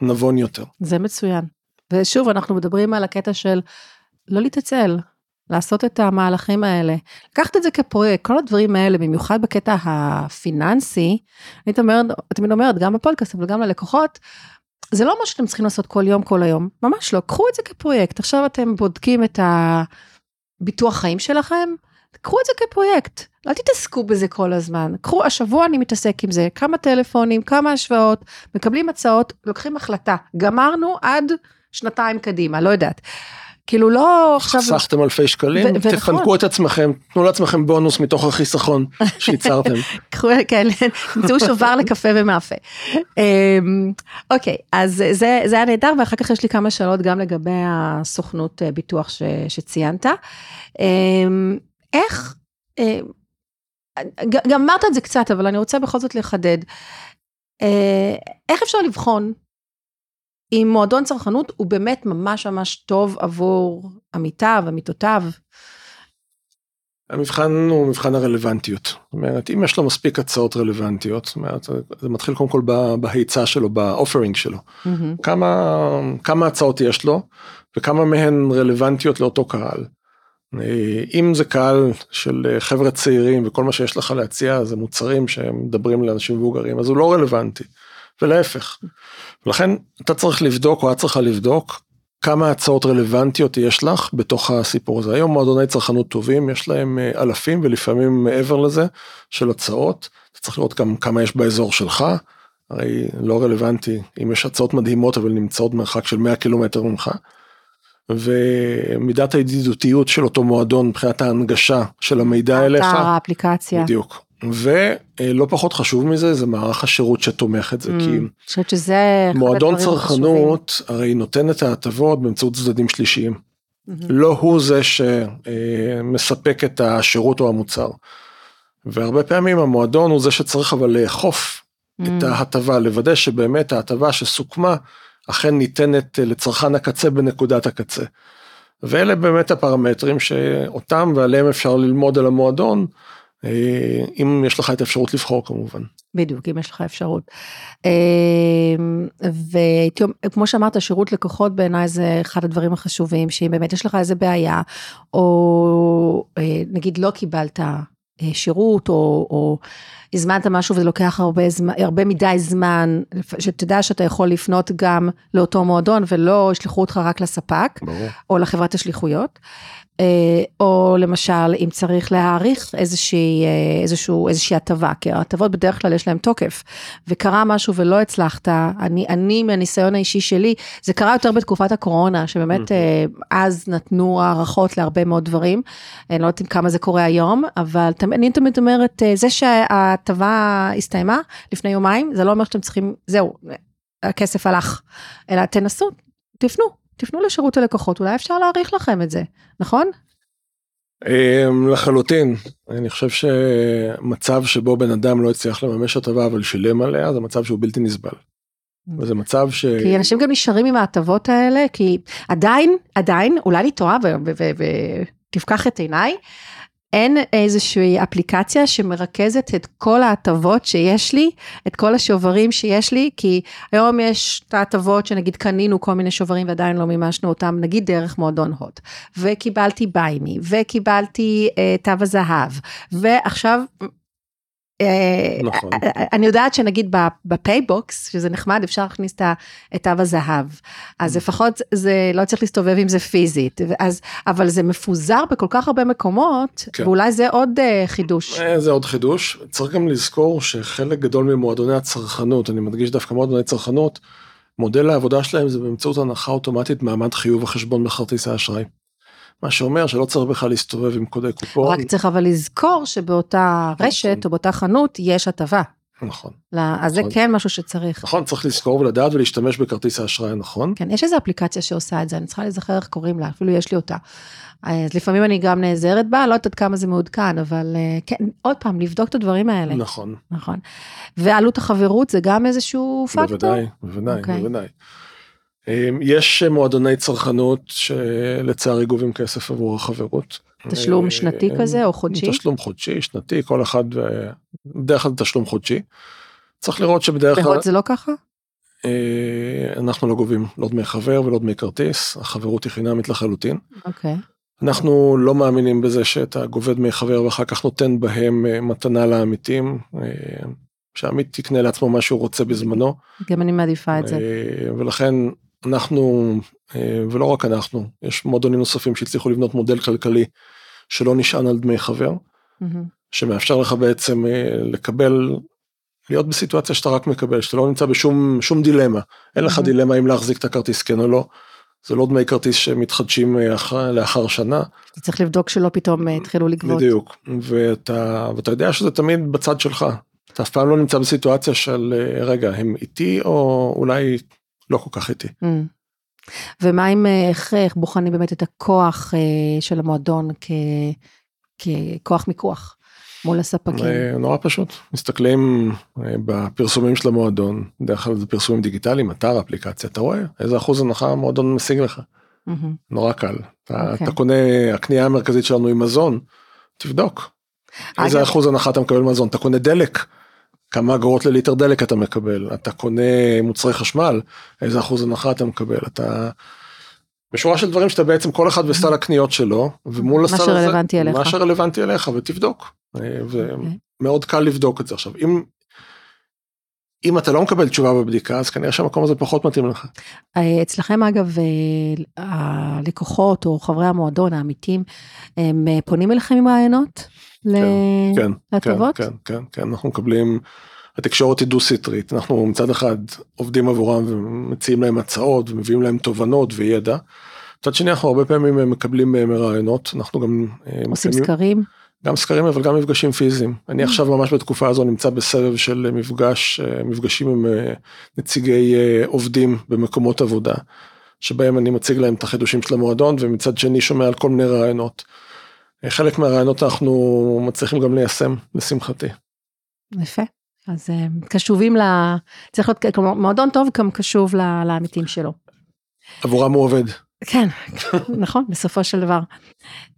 נבון יותר. זה מצוין. ושוב, אנחנו מדברים על הקטע של לא להתעצל, לעשות את המהלכים האלה. לקחת את זה כפרויקט, כל הדברים האלה, במיוחד בקטע הפיננסי, אני תמיד, תמיד אומרת, גם בפודקאסט, אבל גם ללקוחות, זה לא מה שאתם צריכים לעשות כל יום, כל היום, ממש לא. קחו את זה כפרויקט. עכשיו אתם בודקים את. הביטוח חיים שלכם, קחו את זה כפרויקט, אל תתעסקו בזה כל הזמן. קחו, השבוע אני מתעסק עם זה, כמה טלפונים, כמה השוואות, מקבלים הצעות, לוקחים החלטה. גמרנו עד שנתיים קדימה, לא יודעת. כאילו לא עכשיו... חסכתם אלפי שקלים. תפנקו את עצמכם, תנו לעצמכם בונוס מתוך החיסכון (laughs) שייצרתם. כן, תמצאו שובר לקפה ומאפה. אמ, אוקיי, אז זה, זה היה נהדר, ואחר כך יש לי כמה שאלות גם לגבי הסוכנות אה, ביטוח שציינת. אמ, איך, אה, גם אמרת את זה קצת, אבל אני רוצה בכל זאת לחדד. אה, איך אפשר לבחון אם מועדון צרכנות הוא באמת ממש ממש טוב עבור עמיתיו, עמיתותיו? המבחן הוא מבחן הרלוונטיות. זאת אומרת, אם יש לו מספיק הצעות רלוונטיות, זאת אומרת, זה מתחיל קודם כל בהיצע שלו, באופרינג שלו. מהמם. כמה, כמה הצעות יש לו, וכמה מהן רלוונטיות לאותו קהל. אם זה קהל של חבר'ה צעירים וכל מה שיש לך להציע זה מוצרים שמדברים לאנשים מבוגרים, אז הוא לא רלוונטי, ולהפך. ולכן אתה צריך לבדוק, או את צריכה לבדוק, כמה הצעות רלוונטיות יש לך בתוך הסיפור הזה. היום מועדוני צרכנות טובים, יש להם אה, אלפים ולפעמים מעבר לזה של הצעות. אתה צריך לראות גם כמה יש באזור שלך, הרי לא רלוונטי אם יש הצעות מדהימות אבל נמצאות מרחק של 100 קילומטר ממך. ומידת הידידותיות של אותו מועדון מבחינת ההנגשה של המידע אליך. האתר, האפליקציה. בדיוק. ולא פחות חשוב מזה זה מערך השירות שתומך את זה Mm, כי אני חושבת שזה מועדון. צרכנות הרי נותן את ההטבות באמצעות צדדים שלישיים. מהמם. לא הוא זה שמספק את השירות או המוצר. והרבה פעמים המועדון הוא זה שצריך אבל לאכוף את Mm. ההטבה, לוודא שבאמת ההטבה שסוכמה אכן ניתנת לצרכן הקצה בנקודת הקצה. ואלה באמת הפרמטרים שאותם ועליהם אפשר ללמוד על המועדון, אם יש לך את האפשרות לבחור כמובן. בדיוק, אם יש לך אפשרות. אמ, וכמו שאמרת, שירות לקוחות בעיניי זה אחד הדברים החשובים, שאם באמת יש לך איזה בעיה, או אה, נגיד לא קיבלת אה, שירות, או, או הזמנת משהו וזה לוקח הרבה, זמן, הרבה מדי זמן, שתדע שאתה יכול לפנות גם לאותו מועדון, ולא ישלחו אותך רק לספק, ברור. או לחברת השליחויות. אה, או למשל אם צריך להעריך איזושהי, אה, איזשהו, איזושהי הטבה, כי ההטבות בדרך כלל יש להם תוקף, וקרה משהו ולא הצלחת, אני, אני מהניסיון האישי שלי, זה קרה יותר בתקופת הקורונה, שבאמת אה, אז נתנו הערכות להרבה מאוד דברים, אני לא יודעת כמה זה קורה היום, אבל אני תמיד אומרת, זה שההטבה הסתיימה לפני יומיים, זה לא אומר שאתם צריכים, זהו, הכסף הלך, אלא תנסו, תפנו. תפנו לשירות הלקוחות, אולי אפשר להעריך לכם את זה, נכון? אמ, לחלוטין, אני חושב שמצב שבו בן אדם לא הצליח לממש הטבה אבל שילם עליה זה מצב שהוא בלתי נסבל. וזה מצב ש... כי אנשים גם נשארים עם ההטבות האלה, כי עדיין, עדיין, אולי אני טועה ותפקח את עיניי, אין איזושהי אפליקציה שמרכזת את כל ההטבות שיש לי, את כל השוברים שיש לי, כי היום יש את ההטבות שנגיד קנינו כל מיני שוברים ועדיין לא מימשנו אותם, נגיד דרך מועדון הוט, וקיבלתי BUYME, וקיבלתי אה, תו הזהב, ועכשיו... אה, נכון. אני יודעת שנגיד ב PayBox, שזה נחמד, אפשר להכניס את תו הזהב. אז לפחות זה לא צריך להסתובב עם זה פיזית. אז, אבל זה מפוזר בכל כך הרבה מקומות, כן. ואולי זה עוד אה, חידוש. אה, זה עוד חידוש, צריך גם לזכור שחלק גדול ממועדוני הצרכנות, אני מדגיש דווקא מועדוני צרכנות, מודל העבודה שלהם זה באמצעות הנחה אוטומטית מעמד חיוב החשבון בכרטיס האשראי. מה שאומר שלא צריך בכלל להסתובב עם קודי קופון. רק צריך אבל לזכור שבאותה רשת או באותה חנות יש הטבה. נכון. לא, אז זה נכון. כן משהו שצריך. נכון, צריך לזכור ולדעת ולהשתמש בכרטיס האשראי הנכון. כן, יש איזו אפליקציה שעושה את זה, אני צריכה להיזכר איך קוראים לה, אפילו יש לי אותה. אז לפעמים אני גם נעזרת בה, לא יודעת כמה זה מעודכן, אבל אה, כן, עוד פעם, לבדוק את הדברים האלה. נכון, נכון. ועלות החברות זה גם איזשהו פקטור? בוודאי, בוודאי, אוקיי. בוודאי. אמ, יש מועדוני צרכנות שלצערי גובים כסף עבור החברות. תשלום אה, שנתי כזה או חודשי? תשלום חודשי, שנתי, כל אחד, אה, בדרך כלל תשלום חודשי. צריך לראות שבדרך כלל בהוט זה לא ככה? אה, אנחנו לא גובים לא דמי חבר ולא דמי כרטיס, החברות היא חינמית לחלוטין. אוקיי. אנחנו לא מאמינים בזה שאתה גובה דמי חבר ואחר כך נותן בהם אה, מתנה לעמיתים, שהעמית יקנה לעצמו מה שהוא רוצה בזמנו. גם אני מעדיפה את זה. ולכן אנחנו אה, ולא רק אנחנו, יש מועדונים נוספים שהצליחו לבנות מודל כלכלי שלא נשען על דמי חבר, שמאפשר לך בעצם אה, לקבל, להיות בסיטואציה שאתה רק מקבל, שאתה לא נמצא בשום שום דילמה, אין לך דילמה אם להחזיק את הכרטיס כן או לא. זה לא דמי כרטיס שמתחדשים אחר, לאחר שנה. אתה צריך לבדוק שלא פתאום התחילו לגבות. בדיוק, ואתה, ואתה יודע שזה תמיד בצד שלך, אתה אף פעם לא נמצא בסיטואציה של רגע הם איתי או אולי לא כל כך איתי. Mm. ומה אם איך, איך בוחנים באמת את הכוח אה, של המועדון כ, ככוח מיקוח מול הספקים? אה, נורא פשוט, מסתכלים אה, בפרסומים של המועדון, בדרך כלל זה פרסומים דיגיטליים, אתר, אפליקציה, אתה רואה איזה אחוז הנחה המועדון משיג לך. Mm-hmm. נורא קל. Okay. אתה, אוקיי. אתה קונה, הקנייה המרכזית שלנו היא מזון, תבדוק. איזה אחוז הנחה אתה מקבל מזון, אתה קונה דלק. כמה אגורות לליטר דלק אתה מקבל, אתה קונה מוצרי חשמל, איזה אחוז הנחה אתה מקבל, אתה... בשורה של דברים שאתה בעצם כל אחד בסל הקניות שלו, ומול הסל הזה, מה שרלוונטי אליך, מה שרלוונטי אליך ותבדוק. אה, ומאוד אוקיי. קל לבדוק את זה עכשיו. אם אם אתה לא מקבל תשובה בבדיקה אז כנראה שהמקום הזה פחות מתאים לך. אה, אצלכם אגב אה, הלקוחות או חברי המועדון העמיתים הם פונים אליכם עם רעיונות? כן, להטבות? כן, כן, כן, כן, אנחנו מקבלים, התקשורת היא דו סטרית, אנחנו מצד אחד עובדים עבורם ומציעים להם הצעות ומביאים להם תובנות וידע. מצד שני אנחנו הרבה פעמים מקבלים מהם רעיונות, אנחנו גם אה, עושים סקרים. גם סקרים אבל גם מפגשים פיזיים. אני mm. עכשיו ממש בתקופה הזו נמצא בסבב של מפגש, אה, מפגשים עם אה, נציגי עובדים במקומות עבודה, שבהם אני מציג להם את החידושים של המועדון ומצד שני שומע על כל מיני רעיונות. חלק מהרעיונות אנחנו מצליחים גם ליישם, לשמחתי. יפה. אז אה, קשובים ל... צריך להיות, כלומר, מועדון טוב גם קשוב לעמיתים שלו. עבורם הוא עובד. כן, (laughs) נכון, בסופו של דבר.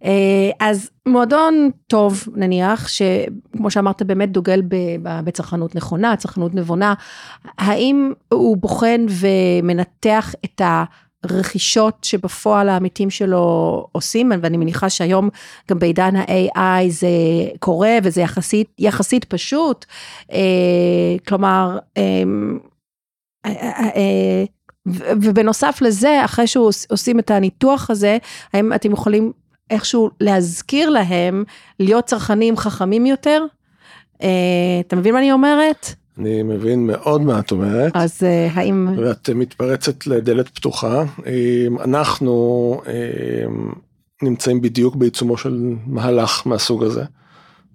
אה, אז מועדון טוב, נניח, שכמו שאמרת, באמת דוגל בצרכנות נכונה, צרכנות נבונה, האם הוא בוחן ומנתח את ה... רכישות שבפועל העמיתים שלו עושים, ואני מניחה שהיום גם בעידן ה-AI זה קורה וזה יחסית, יחסית פשוט, אה, כלומר, אה, אה, ובנוסף לזה, אחרי שעושים את הניתוח הזה, האם אתם יכולים איכשהו להזכיר להם להיות צרכנים חכמים יותר? אתה מבין מה אני אומרת? אני מבין מאוד מה את אומרת. אז uh, האם... ואת מתפרצת לדלת פתוחה. אנחנו נמצאים בדיוק בעיצומו של מהלך מהסוג הזה.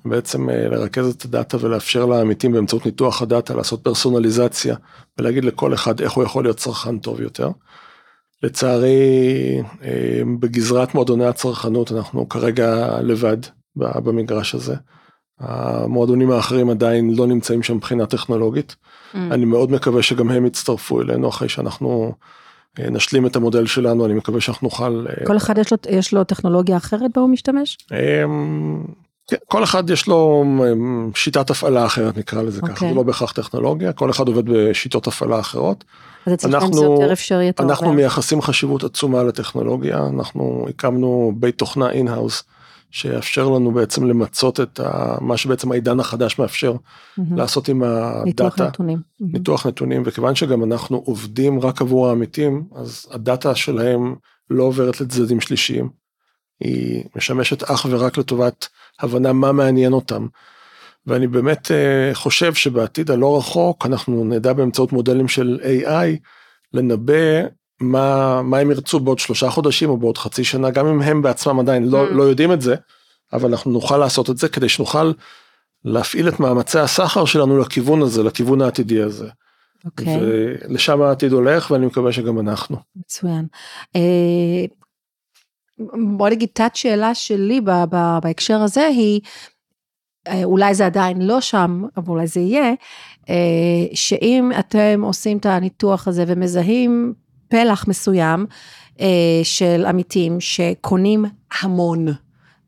בעצם אה, לרכז את הדאטה ולאפשר לעמיתים באמצעות ניתוח הדאטה לעשות פרסונליזציה ולהגיד לכל אחד איך הוא יכול להיות צרכן טוב יותר. לצערי בגזרת מועדוני הצרכנות אנחנו כרגע לבד במגרש הזה. המועדונים האחרים עדיין לא נמצאים שם מבחינה טכנולוגית. Mm. אני מאוד מקווה שגם הם יצטרפו אלינו אחרי שאנחנו אה, נשלים את המודל שלנו, אני מקווה שאנחנו נוכל... אה, כל אחד יש לו, יש לו טכנולוגיה אחרת בה הוא משתמש? אמ, כן, כל אחד יש לו אמ, שיטת הפעלה אחרת נקרא לזה okay. ככה, אוקיי. זה לא בהכרח טכנולוגיה, כל אחד עובד בשיטות הפעלה אחרות. אז אצלכם זה יותר אפשרי. אנחנו מייחסים חשיבות עצומה לטכנולוגיה, אנחנו הקמנו בית תוכנה in-house. שיאפשר לנו בעצם למצות את ה, מה שבעצם העידן החדש מאפשר mm-hmm. לעשות עם הדאטה. ניתוח נתונים. Mm-hmm. ניתוח נתונים, וכיוון שגם אנחנו עובדים רק עבור העמיתים, אז הדאטה שלהם לא עוברת לצדדים שלישיים. היא משמשת אך ורק לטובת הבנה מה מעניין אותם. ואני באמת uh, חושב שבעתיד הלא רחוק אנחנו נדע באמצעות מודלים של AI לנבא מה, מה הם ירצו בעוד שלושה חודשים או בעוד חצי שנה, גם אם הם בעצמם עדיין לא, mm. לא יודעים את זה, אבל אנחנו נוכל לעשות את זה כדי שנוכל להפעיל את מאמצי הסחר שלנו לכיוון הזה, לכיוון העתידי הזה. Okay. אוקיי. ולשם העתיד הולך ואני מקווה שגם אנחנו. מצוין. אה, בוא נגיד תת שאלה שלי בהקשר הזה היא, אה, אולי זה עדיין לא שם, אבל אולי זה יהיה, אה, שאם אתם עושים את הניתוח הזה ומזהים פלח מסוים אה, של עמיתים שקונים המון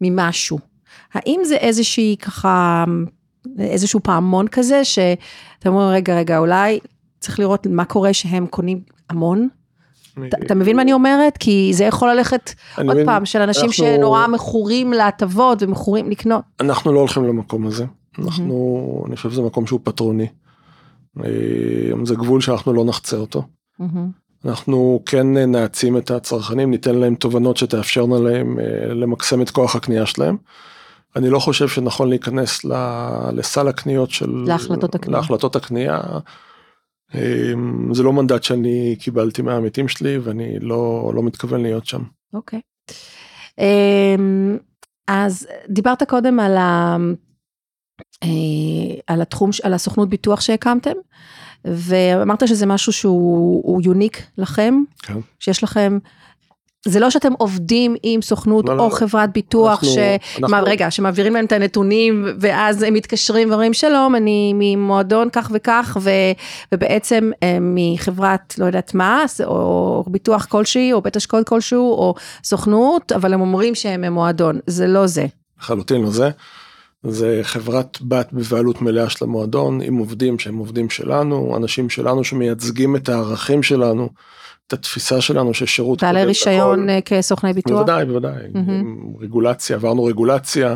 ממשהו. האם זה איזושהי ככה, איזשהו פעמון כזה, שאתה אומר, רגע, רגע, אולי צריך לראות מה קורה שהם קונים המון? אתה מבין מה אני אומרת? כי זה יכול ללכת עוד פעם של אנשים שנורא מכורים להטבות ומכורים לקנות. אנחנו לא הולכים למקום הזה. אנחנו, אני חושב שזה מקום שהוא פטרוני. אה, זה גבול שאנחנו לא נחצה אותו. אנחנו כן נעצים את הצרכנים, ניתן להם תובנות שתאפשרנה להם אה, למקסם את כוח הקנייה שלהם. אני לא חושב שנכון להיכנס לסל הקניות של... להחלטות הקנייה. להחלטות הקנייה. אה, זה לא מנדט שאני קיבלתי מהעמיתים שלי ואני לא, לא מתכוון להיות שם. אוקיי. אה, אז דיברת קודם על, ה, על התחום, על הסוכנות ביטוח שהקמתם. ואמרת שזה משהו שהוא יוניק לכם, כן. שיש לכם, זה לא שאתם עובדים עם סוכנות לא, לא או לא, חברת ביטוח, אנחנו, ש... אנחנו... מה, רגע, שמעבירים להם את הנתונים ואז הם מתקשרים ואומרים שלום, אני ממועדון כך וכך, ו... ובעצם הם מחברת לא יודעת מה, או ביטוח כלשהי, או בית השקעות כלשהו, או סוכנות, אבל הם אומרים שהם ממועדון, זה לא זה. לחלוטין לא זה. זה חברת בת בבעלות מלאה של המועדון עם עובדים שהם עובדים שלנו, אנשים שלנו שמייצגים את הערכים שלנו, את התפיסה שלנו ששירות בעלי רישיון הכל. כסוכני ביטוח? בוודאי, בוודאי, mm-hmm. רגולציה, עברנו רגולציה,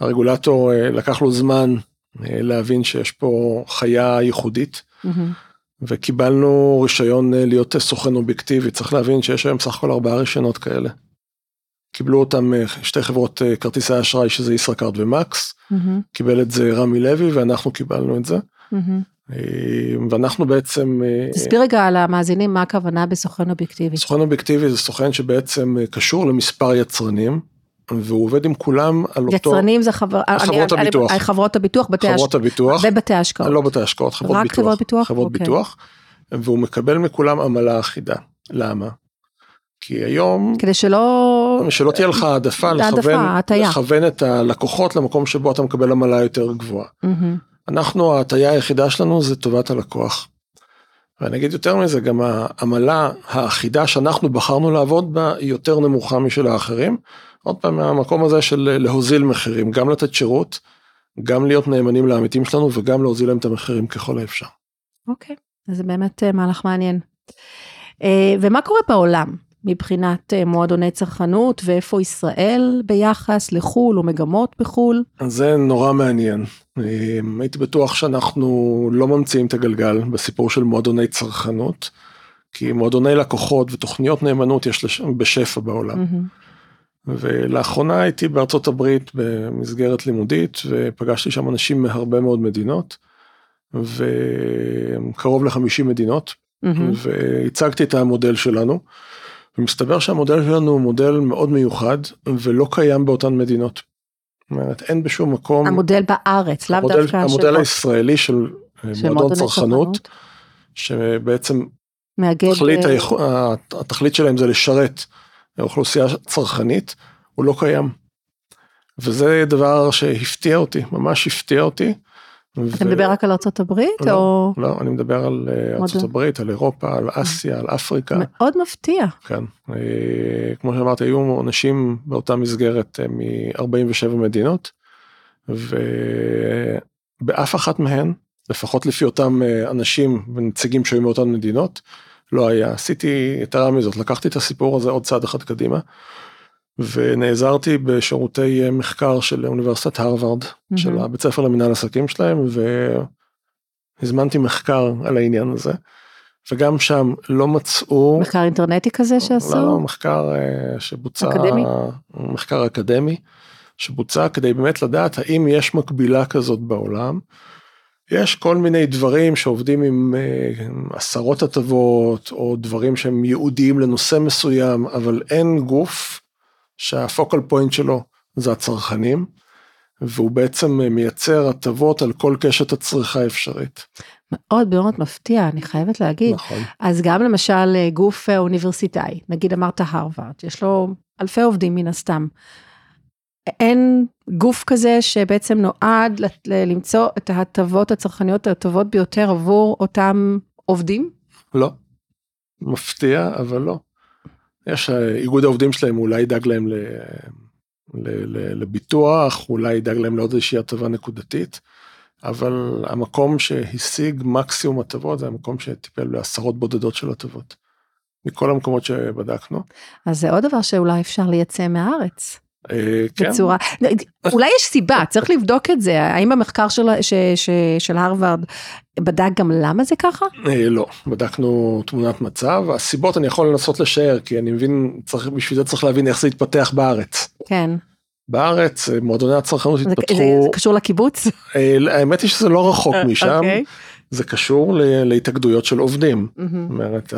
הרגולטור אה, לקח לו זמן אה, להבין שיש פה חיה ייחודית. Mm-hmm. וקיבלנו רישיון אה, להיות סוכן אובייקטיבי, צריך להבין שיש היום סך הכל ארבעה רישיונות כאלה. קיבלו אותם אה, שתי חברות אה, כרטיסי אשראי שזה ישראכרט ומקס, mm-hmm. קיבל את זה רמי לוי ואנחנו קיבלנו את זה. Mm-hmm. ואנחנו בעצם... תסביר רגע על המאזינים מה הכוונה בסוכן אובייקטיבי. סוכן אובייקטיבי זה סוכן שבעצם קשור למספר יצרנים. והוא עובד עם כולם על אותו... יצרנים זה חבר... חברות אני, הביטוח. אני, חברות הביטוח, בתי חברות הש... הביטוח. ובתי השקעות. לא בתי השקעות, חברות רק ביטוח. חברות ביטוח? חברות okay. אוקיי. ביטוח. והוא מקבל מכולם עמלה אחידה. למה? כי היום... כדי שלא... שלא תהיה לך העדפה לכוון, לכוון את הלקוחות למקום שבו אתה מקבל עמלה יותר גבוהה. Mm-hmm. אנחנו, ההטייה היחידה שלנו זה טובת הלקוח. ואני אגיד יותר מזה, גם העמלה האחידה שאנחנו בחרנו לעבוד בה היא יותר נמוכה משל האחרים. עוד פעם, מהמקום הזה של להוזיל מחירים, גם לתת שירות, גם להיות נאמנים לעמיתים שלנו וגם להוזיל להם את המחירים ככל האפשר. אוקיי, okay. אז זה באמת אה, מהלך מעניין. אה, ומה קורה בעולם? מבחינת אה, מועדוני צרכנות ואיפה ישראל ביחס לחו"ל או מגמות בחו"ל? זה נורא מעניין. אה, הייתי בטוח שאנחנו לא ממציאים את הגלגל בסיפור של מועדוני צרכנות, כי מועדוני לקוחות ותוכניות נאמנות יש בשפע בעולם. Mm-hmm. ולאחרונה הייתי בארצות הברית במסגרת לימודית ופגשתי שם אנשים מהרבה מאוד מדינות וקרוב ל-50 מדינות mm-hmm. והצגתי את המודל שלנו. ומסתבר שהמודל שלנו הוא מודל מאוד מיוחד ולא קיים באותן מדינות. אומרת, אין בשום מקום. המודל בארץ, לאו דווקא של... המודל הישראלי של, אה, של מועדון צרכנות, שבעצם מאגד... תכלית, היכ... התכלית שלהם זה לשרת אוכלוסייה צרכנית, הוא לא קיים. וזה דבר שהפתיע אותי, ממש הפתיע אותי. אתה מדבר רק על ארצות הברית לא, או? לא, אני מדבר על אה, ארצות הברית, על אירופה, על אסיה, על אפריקה. מאוד מפתיע. כן, אה, כמו שאמרתי, היו אנשים באותה מסגרת אה, מ-47 מדינות, ובאף אחת מהן, לפחות לפי אותם אנשים ונציגים שהיו מאותן מדינות, לא היה. עשיתי יתרה מזאת, לקחתי את הסיפור הזה עוד צעד אחד קדימה. ונעזרתי בשירותי מחקר של אוניברסיטת הרווארד, mm-hmm. של הבית ספר למנהל עסקים שלהם, והזמנתי מחקר על העניין הזה. וגם שם לא מצאו... מחקר אינטרנטי כזה שעשו? לא, לא, מחקר uh, שבוצע... אקדמי? מחקר אקדמי, שבוצע כדי באמת לדעת האם יש מקבילה כזאת בעולם. יש כל מיני דברים שעובדים עם uh, עשרות הטבות, או דברים שהם ייעודיים לנושא מסוים, אבל אין גוף שהפוקל פוינט שלו זה הצרכנים, והוא בעצם מייצר הטבות על כל קשת הצריכה האפשרית. מאוד מאוד מפתיע, אני חייבת להגיד. נכון. אז גם למשל גוף אוניברסיטאי, נגיד אמרת הרווארד, יש לו אלפי עובדים מן הסתם. אין גוף כזה שבעצם נועד למצוא את ההטבות הצרכניות הטובות ביותר עבור אותם עובדים? לא. מפתיע, אבל לא. יש אה, איגוד העובדים שלהם אולי ידאג להם ל, ל, ל, לביטוח, אולי ידאג להם לעוד איזושהי הטבה נקודתית, אבל המקום שהשיג מקסימום הטבות זה המקום שטיפל בעשרות בודדות של הטבות. מכל המקומות שבדקנו. אז זה עוד דבר שאולי אפשר לייצא מהארץ. אה, כן. בצורה, אולי יש סיבה, צריך לבדוק את זה, האם המחקר של, הרווארד בדק גם למה זה ככה? אה, לא, בדקנו תמונת מצב, הסיבות אני יכול לנסות לשער, כי אני מבין, צריך, בשביל זה צריך להבין איך זה התפתח בארץ. כן. בארץ אה, מועדוני הצרכנות התפתחו, זה, קשור לקיבוץ? אה, האמת היא שזה לא רחוק משם, אוקיי. זה קשור ל- להתאגדויות של עובדים. זאת מהמם. אומרת,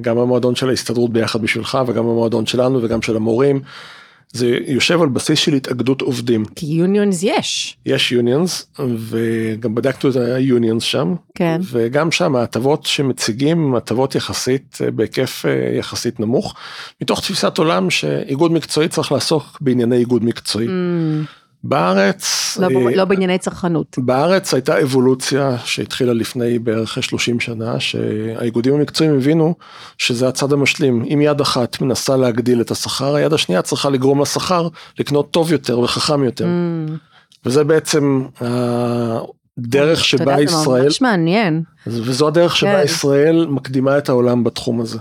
גם המועדון של ההסתדרות ביחד בשבילך וגם המועדון שלנו וגם של המורים, זה יושב על בסיס של התאגדות עובדים. כי unions יש, יש unions וגם בדקנו את ה unions שם כן. וגם שם ההטבות שמציגים הטבות יחסית אה, בהיקף אה, יחסית נמוך מתוך תפיסת עולם שאיגוד מקצועי צריך לעסוק בענייני איגוד מקצועי. Mm, בארץ, לא, ב- אה, לא בענייני צרכנות. בארץ הייתה אבולוציה שהתחילה לפני בערך 30 שנה שהאיגודים המקצועיים הבינו שזה הצד המשלים אם יד אחת מנסה להגדיל את השכר היד השנייה צריכה לגרום לשכר לקנות טוב יותר וחכם יותר Mm, וזה בעצם הדרך אתה שבה יודע, זה ישראל ממש מעניין. וזו הדרך שבה כן. ישראל מקדימה את העולם בתחום הזה.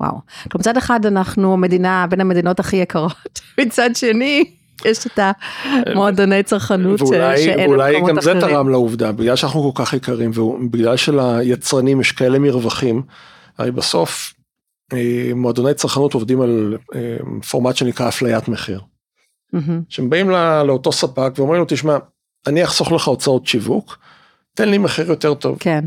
וואו. מצד אחד אנחנו מדינה בין המדינות הכי יקרות, (laughs) מצד שני יש את המועדוני צרכנות ואולי, שאין במקומות גם זה אחרים. תרם לעובדה בגלל שאנחנו כל כך יקרים ובגלל שליצרנים יש כאלה מרווחים. הרי בסוף אה, מועדוני צרכנות עובדים על אה, פורמט שנקרא אפליית מחיר. שהם באים לא, לאותו ספק ואומרים לו תשמע אני אחסוך לך הוצאות שיווק תן לי מחיר יותר טוב כן.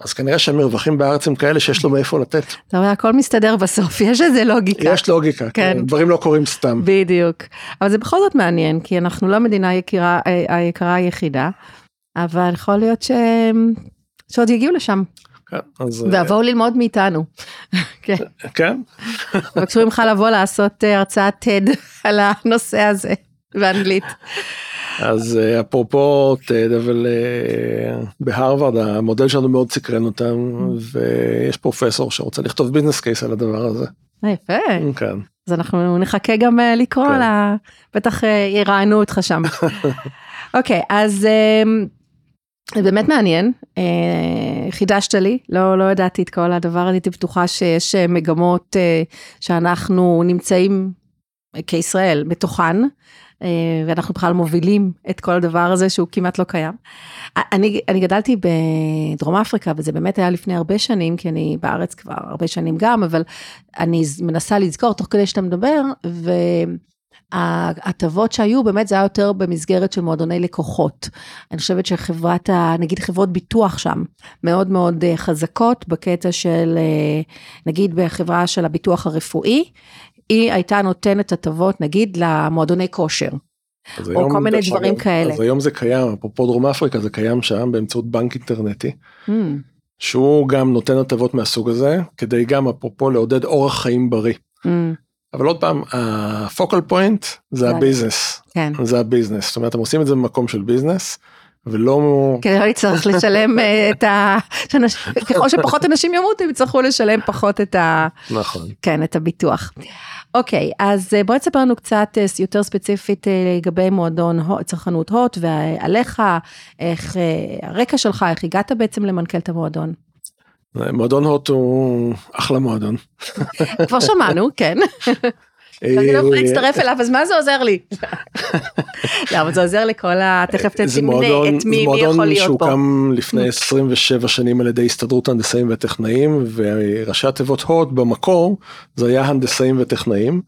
אז כנראה שהמרווחים בארץ הם כאלה שיש לו מאיפה לתת. אתה רואה, הכל מסתדר בסוף, יש איזה לוגיקה. יש לוגיקה, כן. כן. דברים לא קורים סתם. בדיוק. אבל זה בכל זאת מעניין, כי אנחנו לא המדינה היקרה, אה, היקרה היחידה, אבל יכול להיות ש... שעוד יגיעו לשם, כן, אז, ויבואו ללמוד מאיתנו. (laughs) כן, אה, כן, בבקשו ממך לבוא לעשות אה, הרצאת TED על הנושא הזה, באנגלית. אז אה, אפרופו TED, אבל אה, בהרווארד המודל שלנו מאוד סקרן אותם, ויש פרופסור שרוצה לכתוב ביזנס קייס על הדבר הזה. אה, יפה, כן. אז אנחנו נחכה גם אה, לקרוא כן. לה, בטח אה, יראיינו אותך שם. (laughs) אוקיי, אז אה, זה באמת מעניין, אה, חידשת לי, לא, לא ידעתי את כל הדבר הייתי בטוחה שיש אה, מגמות אה, שאנחנו נמצאים אה, כישראל בתוכן, אה, ואנחנו בכלל מובילים את כל הדבר הזה שהוא כמעט לא קיים. אה, אני, אני גדלתי בדרום אפריקה, וזה באמת היה לפני הרבה שנים, כי אני בארץ כבר הרבה שנים גם, אבל אני מנסה לזכור תוך כדי שאתה מדבר, וההטבות שהיו באמת זה היה יותר במסגרת של מועדוני לקוחות. אני חושבת שחברת, ה- נגיד חברות ביטוח שם, מאוד מאוד אה, חזקות בקטע של, אה, נגיד בחברה של הביטוח הרפואי, היא הייתה נותנת הטבות נגיד למועדוני כושר. או כל מיני דברים כאלה. אז היום זה קיים, אפרופו דרום אפריקה זה קיים שם באמצעות בנק אינטרנטי, Hmm, שהוא גם נותן הטבות מהסוג הזה, כדי גם אפרופו לעודד אורח חיים בריא. hmm, אבל עוד פעם, ה focal point זה ה business, כן. זה ה business, זאת אומרת, הם עושים את זה במקום של business, ולא... כדי לא יצטרך לשלם אה, את ה... ככל שפחות אנשים ימותו, הם יצטרכו לשלם פחות את ה... נכון. כן, את הביטוח. אוקיי, אז אה, בואי תספר לנו קצת אה, יותר ספציפית אה, לגבי מועדון צרכנות הוט ועליך, איך הרקע שלך, איך הגעת בעצם למנכ"ל את המועדון. מועדון הוט הוא אחלה מועדון. כבר שמענו, כן. (laughs) אני לא יכולה להצטרף אליו, אז מה זה עוזר לי? (laughs) לא, אבל זה עוזר לכל ה... תכף זה תמנה מועדון, את זה מי מועדון יכול להיות פה. שהוקם לפני 27 שנים על ידי הסתדרות ההנדסאים והטכנאים וראשי התיבות הוט במקור זה היה הנדסאים וטכנאים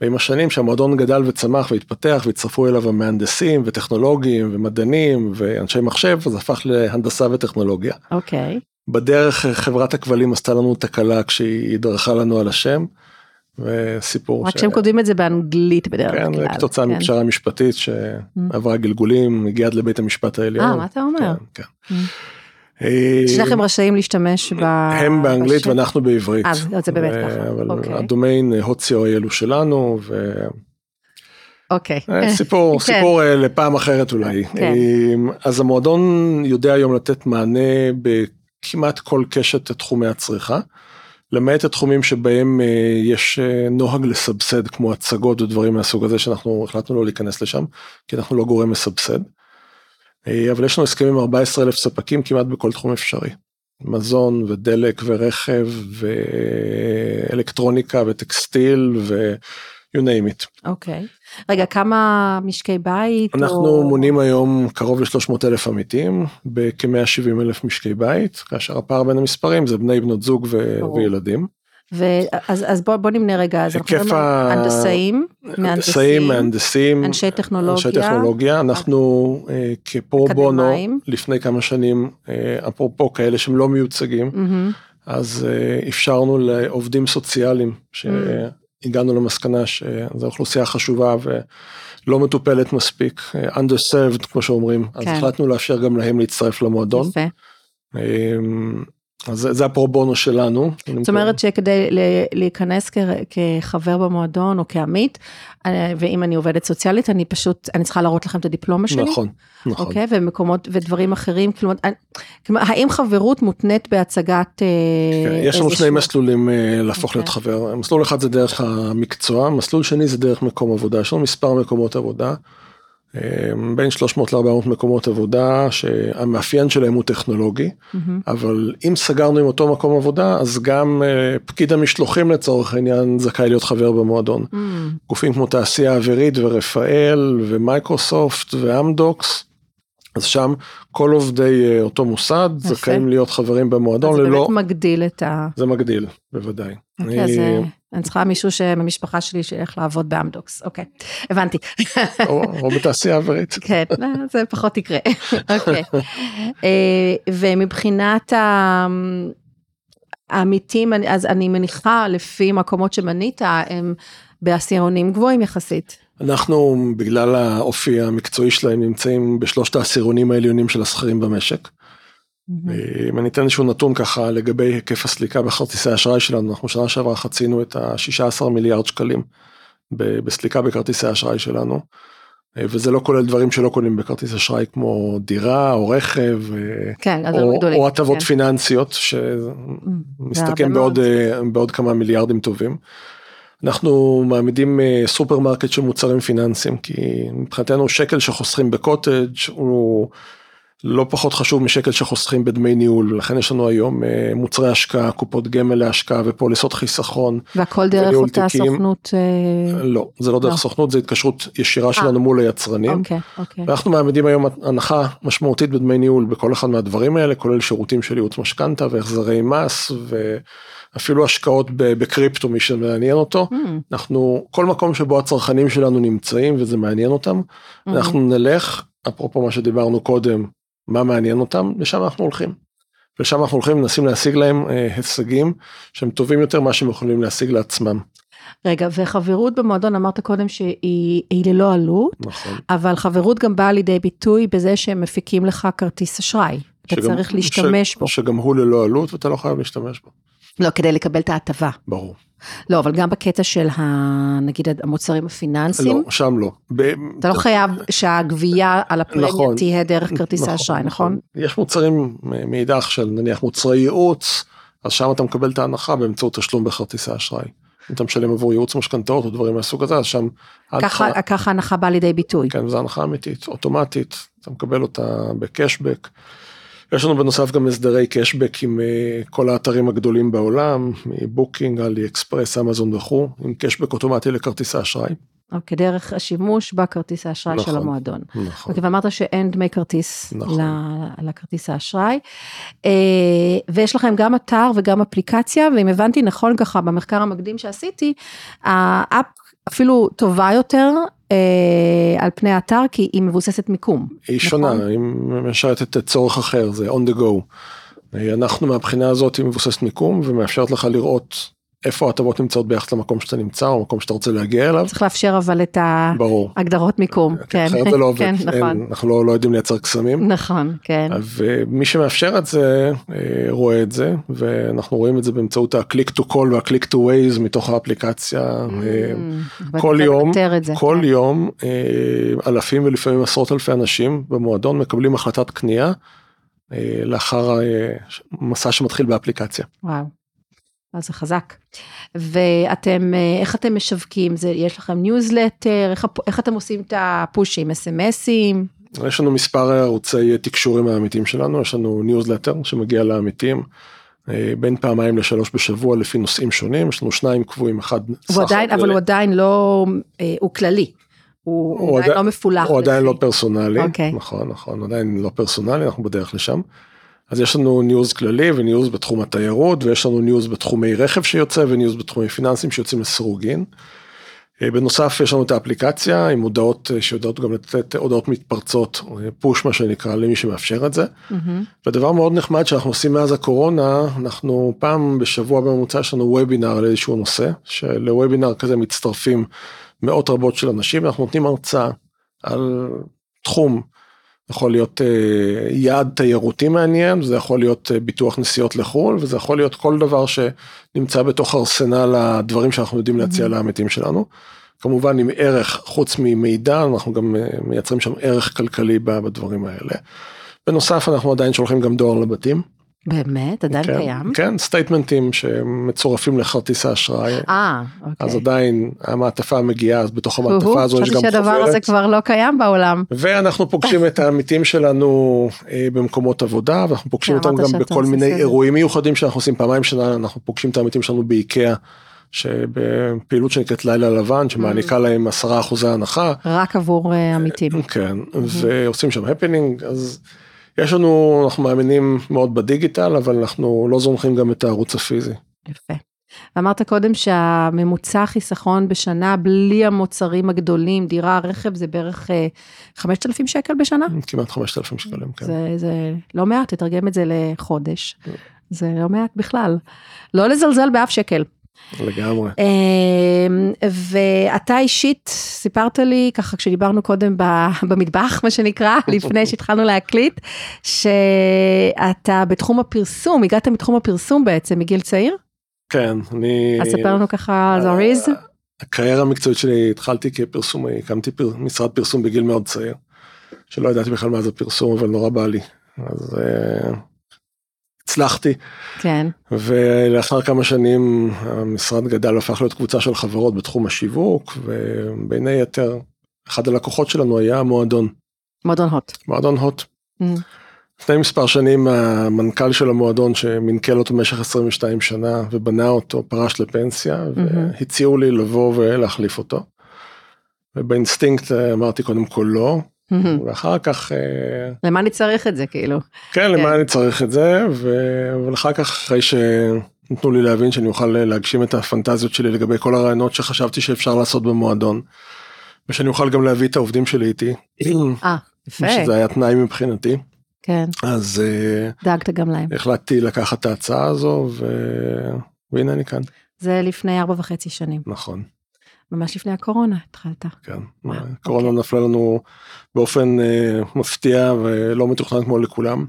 ועם השנים שהמועדון גדל וצמח והתפתח והצטרפו אליו המהנדסים וטכנולוגים ומדענים ואנשי מחשב אז הפך להנדסה וטכנולוגיה. אוקיי. בדרך חברת הכבלים עשתה לנו תקלה כשהיא דרכה לנו על השם. וסיפור רק שהם כותבים את זה באנגלית בדרך כן, כלל. כתוצאה כן. מפשרה משפטית שעברה גלגולים הגיעה עד לבית המשפט העליון. אה, מה אתה אומר? כן, Mm. כן. אה, שניכם רשאים להשתמש ב... הם באנגלית בשם? ואנחנו בעברית. אה, זה- באמת ו- ככה, אבל אוקיי. הדומיין הוט.co.il הוא שלנו אוקיי. וסיפור (laughs) כן. סיפור אה, לפעם אחרת אולי. כן. אה, אז המועדון יודע היום לתת מענה בכמעט כל קשת תחומי הצריכה. למעט התחומים שבהם אה, יש אה, נוהג לסבסד כמו הצגות ודברים מהסוג הזה שאנחנו החלטנו לא להיכנס לשם כי אנחנו לא גורם מסבסד. אה, אבל יש לנו הסכמים עם 14 אלף ספקים כמעט בכל תחום אפשרי. מזון ודלק ורכב ואלקטרוניקה וטקסטיל you name it. אוקיי. רגע, כמה משקי בית? אנחנו או... מונים היום קרוב ל-300 אלף עמיתים בכ-170 אלף משקי בית, כאשר הפער בין המספרים זה בני בנות זוג ו- ברור. וילדים. ואז אז בוא, בוא נמנה רגע, אז אנחנו מדברים ה- הנדסאים, מהנדסים, מהנדסים, אנשי טכנולוגיה, אנשי טכנולוגיה, אנחנו אה, כפרו בונו. לפני כמה שנים, אה, אפרופו כאלה שהם לא מיוצגים, מהמם, אז אה, אפשרנו לעובדים סוציאליים Mm. שהגענו למסקנה שזו אוכלוסייה חשובה ולא מטופלת מספיק, underserved כמו שאומרים, אז כן. החלטנו לאפשר גם להם להצטרף למועדון. יפה. אה, אז זה- הפרו בונו שלנו. זאת אומרת שכדי להיכנס כחבר במועדון או כעמית, אה, ואם אני עובדת סוציאלית, אני פשוט, אני צריכה להראות לכם את הדיפלומה שלי. נכון, נכון. אוקיי, ומקומות ודברים אחרים, כלומר, כלומר, האם חברות מותנית בהצגת אה, כן, יש לנו איזשהו- שני מסלולים אה, להפוך להיות אוקיי. חבר, מסלול אחד זה דרך המקצוע, מסלול שני זה דרך מקום עבודה, יש לנו מספר מקומות עבודה, אה, בין 300 ל-400 מקומות עבודה שהמאפיין שלהם הוא טכנולוגי, מהמם, אבל אם סגרנו עם אותו מקום עבודה אז גם אה, פקיד המשלוחים לצורך העניין זכאי להיות חבר במועדון. מהמם, גופים כמו תעשייה אווירית ורפאל ומייקרוסופט ואמדוקס. אז שם כל עובדי אה, אותו מוסד. זכאים להיות חברים במועדון זה ללא, באמת מגדיל את ה... זה מגדיל, בוודאי. אוקיי, אז אני- אה, אני צריכה מישהו שבמשפחה שלי שילך לעבוד באמדוקס, אוקיי, הבנתי. או, בתעשייה אווירית. כן, לא, זה פחות יקרה. אוקיי. אה, ומבחינת העמיתים, אז אני מניחה לפי מקומות שמנית, הם בעשירונים גבוהים יחסית. אנחנו בגלל האופי המקצועי שלהם נמצאים בשלושת העשירונים העליונים של השכירים במשק. אם אני אתן איזשהו נתון ככה לגבי היקף הסליקה בכרטיסי האשראי שלנו, אנחנו שנה שעברה חצינו את ה-16 מיליארד שקלים בסליקה בכרטיסי האשראי שלנו. אה, וזה לא כולל דברים שלא קונים בכרטיס אשראי כמו דירה או רכב אה, כן, או, הטבות כן. פיננסיות שמסתכם בעוד. אה, בעוד כמה מיליארדים טובים. אנחנו מעמידים אה, סופרמרקט של מוצרים פיננסיים כי מבחינתנו שקל שחוסכים בקוטג' הוא לא פחות חשוב משקל שחוסכים בדמי ניהול לכן יש לנו היום אה, מוצרי השקעה קופות גמל להשקעה ופוליסות חיסכון והכל דרך אותה תיקים. סוכנות. אה, לא זה לא דרך לא. סוכנות זה התקשרות ישירה שלנו מול היצרנים. אוקיי, אוקיי. ואנחנו מעמידים היום הנחה משמעותית בדמי ניהול בכל אחד מהדברים האלה כולל שירותים של ייעוץ משכנתה והחזרי מס ואפילו השקעות בקריפטו מי שמעניין אותו Mm, אנחנו כל מקום שבו הצרכנים שלנו נמצאים וזה מעניין אותם mm. אנחנו נלך אפרופו מה שדיברנו קודם מה מעניין אותם לשם אנחנו הולכים. לשם אנחנו הולכים מנסים להשיג להם אה, הישגים שהם טובים יותר מה שהם יכולים להשיג לעצמם. רגע, וחברות במועדון אמרת קודם שהיא היא ללא עלות, נכון. אבל חברות גם באה לידי ביטוי בזה שהם מפיקים לך כרטיס אשראי. אתה שגם- צריך להשתמש ש- בו. שגם הוא ללא עלות ואתה לא חייב להשתמש בו. לא, כדי לקבל את ההטבה. ברור. לא, אבל גם בקטע של ה... נגיד המוצרים הפיננסיים, לא, שם לא. ב- אתה לא חייב שהגבייה על הפרמיה נכון. תהיה דרך כרטיס האשראי, נכון? יש מוצרים מאידך של נניח מוצרי ייעוץ, אז שם אתה מקבל את ההנחה באמצעות תשלום בכרטיסי אשראי. אם אתה משלם עבור ייעוץ משכנתאות או דברים מהסוג הזה, אז שם ההנחה, ככה ככה הנחה באה לידי ביטוי. כן, זו הנחה אמיתית, אוטומטית, אתה מקבל אותה בקשבק. יש לנו בנוסף גם הסדרי cashback עם אה, כל האתרים הגדולים בעולם, מבוקינג, אלי אקספרס, אמזון וכו', עם cashback אוטומטי לכרטיסי אשראי. אוקיי, דרך השימוש בכרטיס האשראי של נכון. המועדון. נכון. אוקיי, ואמרת שאין דמי כרטיס נכון. לכרטיס האשראי. אה, ויש לכם גם אתר וגם אפליקציה, ואם הבנתי נכון ככה במחקר המקדים שעשיתי, ה app אפילו טובה יותר אה, על פני האתר, כי היא מבוססת מיקום. היא נכון? שונה, היא משרתת צורך אחר, זה on the go. אנחנו מהבחינה הזאת היא מבוססת מיקום ומאפשרת לך לראות איפה ההטבות נמצאות ביחס למקום שאתה נמצא או מקום שאתה רוצה להגיע אליו. צריך לאפשר אבל את. ההגדרות מיקום. כן, אחרת זה לא עובד, כן, נכון. אנחנו לא, לא יודעים לייצר קסמים. נכון, כן. ומי שמאפשר את זה אה, רואה את זה ואנחנו רואים את זה באמצעות ה-click to call וה-click to waze מתוך האפליקציה. אה, ואתה כל יום, זה, כל כן. יום אה, אלפים ולפעמים עשרות אלפי אנשים במועדון מקבלים החלטת קנייה לאחר אה, מסע שמתחיל באפליקציה. וואו. אז זה חזק. ואתם, אה, איך אתם משווקים? זה, יש לכם ניוזלטר? איך, איך אתם עושים את הפושים? אס.אם.אסים? יש לנו מספר ערוצי תקשור עם העמיתים שלנו, יש לנו ניוזלטר שמגיע לעמיתים. אה, בין פעמיים לשלוש בשבוע לפי נושאים שונים, יש לנו שניים קבועים, אחד הוא עדיין, אבל הוא עדיין לא, אה, הוא כללי. הוא, הוא עדיין לא מפולח. הוא עדיין לא פרסונלי, אוקיי. נכון, נכון, עדיין לא פרסונלי, אנחנו בדרך לשם. אז יש לנו news כללי ו news בתחום התיירות, ויש לנו news בתחומי רכב שיוצא ו news בתחומי פיננסים שיוצאים לסירוגין. אה, בנוסף יש לנו את האפליקציה עם הודעות אה, שיודעות גם לתת הודעות מתפרצות, push מה שנקרא למי שמאפשר את זה. מהמם. ודבר מאוד נחמד שאנחנו עושים מאז הקורונה, אנחנו פעם בשבוע בממוצע יש לנו וובינר על איזשהו נושא, שלוובינר כזה מצטרפים מאות רבות של אנשים, אנחנו נותנים הרצאה על תחום, יכול להיות אה, יעד תיירותי מעניין, זה יכול להיות אה, ביטוח נסיעות לחו"ל, וזה יכול להיות כל דבר שנמצא בתוך ארסנל הדברים שאנחנו יודעים להציע לעמיתים שלנו. כמובן עם ערך, חוץ ממידע, אנחנו גם אה, מייצרים שם ערך כלכלי בדברים האלה. בנוסף אנחנו עדיין שולחים גם דואר לבתים. באמת? עדיין כן, קיים? כן, סטייטמנטים שמצורפים לכרטיס האשראי. אה, אז אוקיי. עדיין המעטפה מגיעה, אז בתוך המעטפה הזו יש גם חשבתי שהדבר הזה חוברת. כבר לא קיים בעולם. ואנחנו פוגשים את העמיתים שלנו אה, במקומות עבודה, ואנחנו פוגשים כן, אותם גם בכל מיני סדר. אירועים מיוחדים שאנחנו עושים פעמיים בשנה, אנחנו פוגשים את העמיתים שלנו באיקאה, שבפעילות שנקראת לילה לבן, שמעניקה Mm. להם 10 אחוזי הנחה. רק עבור אה, עמיתים. כן, ועושים שם הפנינג, אז יש לנו, אנחנו מאמינים מאוד בדיגיטל, אבל אנחנו לא זונחים גם את הערוץ הפיזי. יפה. אמרת קודם שהממוצע חיסכון בשנה בלי המוצרים הגדולים, דירה, רכב, זה בערך אה, 5,000 שקל בשנה? כמעט 5,000 שקלים, כן. זה, זה לא מעט, תתרגם את זה לחודש. כן. זה לא מעט בכלל. לא לזלזל באף שקל. לגמרי. אמ, ואתה אישית סיפרת לי ככה כשדיברנו קודם ב- במטבח מה שנקרא (laughs) לפני שהתחלנו להקליט שאתה בתחום הפרסום הגעת מתחום הפרסום בעצם מגיל צעיר כן, אני... אז ספר לנו ככה זריז הקריירה המקצועית שלי התחלתי כפרסומאי, הקמתי פר... משרד פרסום בגיל מאוד צעיר, שלא ידעתי בכלל מה זה פרסום, אבל נורא בא לי. אז uh, הצלחתי, כן ולאחר כמה שנים המשרד גדל והפך להיות קבוצה של חברות בתחום השיווק, ובין היתר, אחד הלקוחות שלנו היה המועדון, מועדון הוט. מועדון הוט. Mm. לפני מספר שנים המנכ"ל של המועדון שמנכ"ל אותו במשך 22 שנה ובנה אותו פרש לפנסיה מהמם. והציעו לי לבוא ולהחליף אותו. ובאינסטינקט אמרתי קודם כל לא ואחר כך אה, למה אני צריך את זה כאילו? כן למה אני צריך את זה אבל אחר כך אחרי שנתנו לי להבין שאני אוכל להגשים את הפנטזיות שלי לגבי כל הרעיונות שחשבתי שאפשר לעשות במועדון. ושאני אוכל גם להביא את העובדים שלי איתי. (clears throat) אה יפה. שזה היה תנאי מבחינתי. כן. אז. אה, דאגת גם להם. החלטתי לקחת את ההצעה הזו ו... והנה אני כאן, זה לפני ארבע וחצי שנים. נכון, ממש לפני הקורונה התחלת כן. הקורונה אוקיי. נפלה לנו באופן אה, מפתיע ולא מתוכנן כמו לכולם.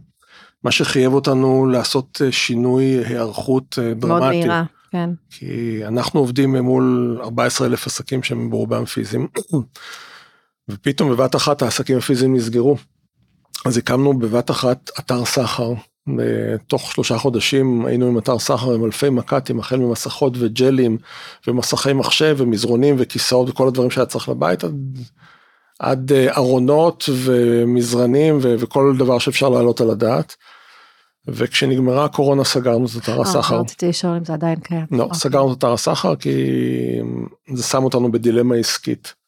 מה שחייב אותנו לעשות אה, שינוי היערכות אה, מאוד דרמטי. מהירה כן כי אנחנו עובדים מול 14 אלף עסקים שהם ברובם פיזיים. (clears throat) ופתאום בבת אחת העסקים הפיזיים נסגרו. אז הקמנו בבת אחת אתר סחר. בתוך שלושה חודשים היינו עם אתר סחר עם אלפי מק"טים החל ממסכות וג'לים ומסכי מחשב ומזרונים וכיסאות וכל הדברים שהיה צריך לבית עד, עד אה, ארונות ומזרנים ו- וכל דבר שאפשר להעלות על הדעת. וכשנגמרה הקורונה סגרנו את אתר אה, הסחר. רציתי לשאול אם זה עדיין קיים. לא, אוקיי. סגרנו את אתר הסחר כי זה שם אותנו בדילמה עסקית.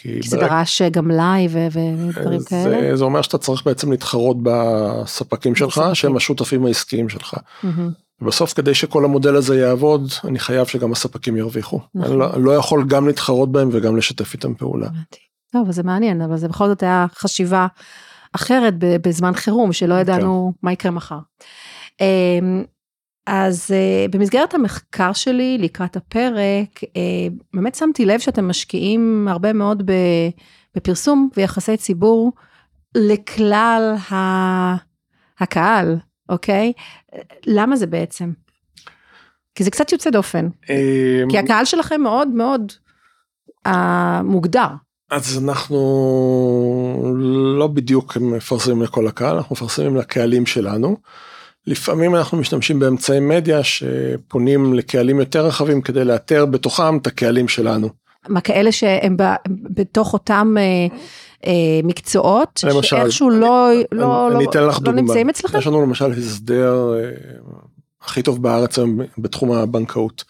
כי זה ברגע- דרש גם לייב ו- ודברים כאלה. זה, אומר שאתה צריך בעצם להתחרות בספקים שלך בספקים. שהם השותפים העסקיים שלך. מהמם. ובסוף כדי שכל המודל הזה יעבוד אני חייב שגם הספקים ירוויחו. נכון. אני לא, לא יכול גם להתחרות בהם וגם לשתף איתם פעולה. טוב, זה מעניין, אבל זה בכל זאת היה חשיבה אחרת בזמן חירום, שלא כן. ידענו מה יקרה מחר. אז אה, במסגרת המחקר שלי לקראת הפרק, אה, באמת שמתי לב שאתם משקיעים הרבה מאוד בפרסום ויחסי ציבור לכלל ה- הקהל, אוקיי? למה זה בעצם? כי זה קצת יוצא דופן, אמ, כי הקהל שלכם מאוד מאוד אה, מוגדר. אז אנחנו לא בדיוק מפרסמים לכל הקהל, אנחנו מפרסמים לקהלים שלנו. לפעמים אנחנו משתמשים באמצעי מדיה שפונים לקהלים יותר רחבים כדי לאתר בתוכם את הקהלים שלנו. מה כאלה שהם ב, בתוך אותם אה, אה, מקצועות, למשל, שאיכשהו לא, לא, אני, לא, אני לא דוגמה. נמצאים אצלכם? יש לנו למשל הסדר אה, הכי טוב בארץ היום בתחום הבנקאות.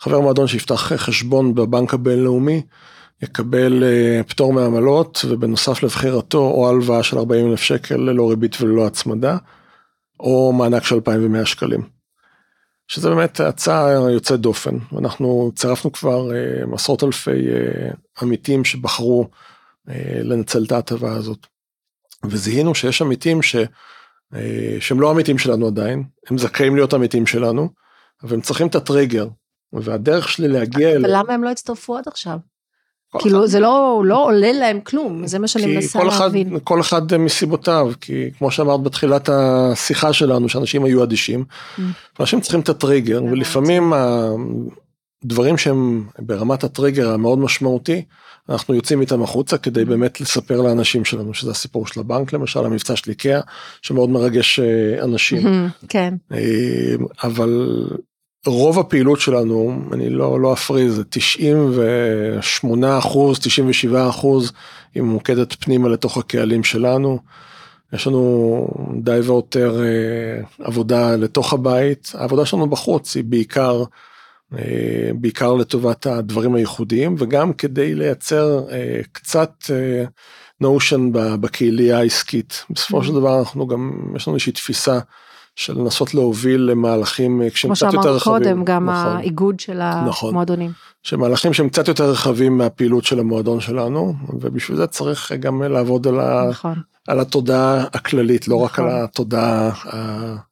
חבר מועדון שיפתח חשבון בבנק הבינלאומי, יקבל אה, פטור מעמלות ובנוסף לבחירתו או הלוואה של 40 אלף שקל ללא ריבית וללא הצמדה, או מענק של 2,100 שקלים. שזה באמת הצעה יוצאת דופן, אנחנו צירפנו כבר אה, עשרות אלפי אה, עמיתים שבחרו לנצל את ההטבה הזאת. וזיהינו שיש עמיתים ש... שהם לא עמיתים שלנו עדיין, הם זכאים להיות עמיתים שלנו, אבל הם צריכים את הטריגר, והדרך שלי להגיע אליהם... אבל למה הם לא הצטרפו עד עכשיו? כאילו זה לא לא עולה להם כלום זה מה שאני מנסה להבין. כל אחד מסיבותיו כי כמו שאמרת בתחילת השיחה שלנו שאנשים היו אדישים. Mm. אנשים צריכים את הטריגר ולפעמים הדברים שהם ברמת הטריגר המאוד משמעותי אנחנו יוצאים איתם החוצה כדי mm. באמת לספר לאנשים שלנו שזה הסיפור של הבנק למשל המבצע של איקאה שמאוד מרגש אה, אנשים. כן. אה, אבל רוב הפעילות שלנו, אני לא, לא אפריז, זה 98 אחוז, 97 אחוז, היא ממוקדת פנימה לתוך הקהלים שלנו. יש לנו די ויותר אה, עבודה לתוך הבית, העבודה שלנו בחוץ היא בעיקר, אה, בעיקר לטובת הדברים הייחודיים וגם כדי לייצר אה, קצת אה, נושן בקהילייה העסקית. בסופו של mm-hmm. דבר אנחנו גם, יש לנו איזושהי תפיסה. של לנסות להוביל למהלכים אה, כשהם קצת יותר רחבים. כמו שאמרנו קודם, גם נכון, האיגוד של נכון, המועדונים. שמהלכים שהם קצת יותר רחבים מהפעילות של המועדון שלנו, ובשביל זה צריך גם לעבוד על, נכון. על התודעה הכללית, לא נכון. רק על נכון. התודעה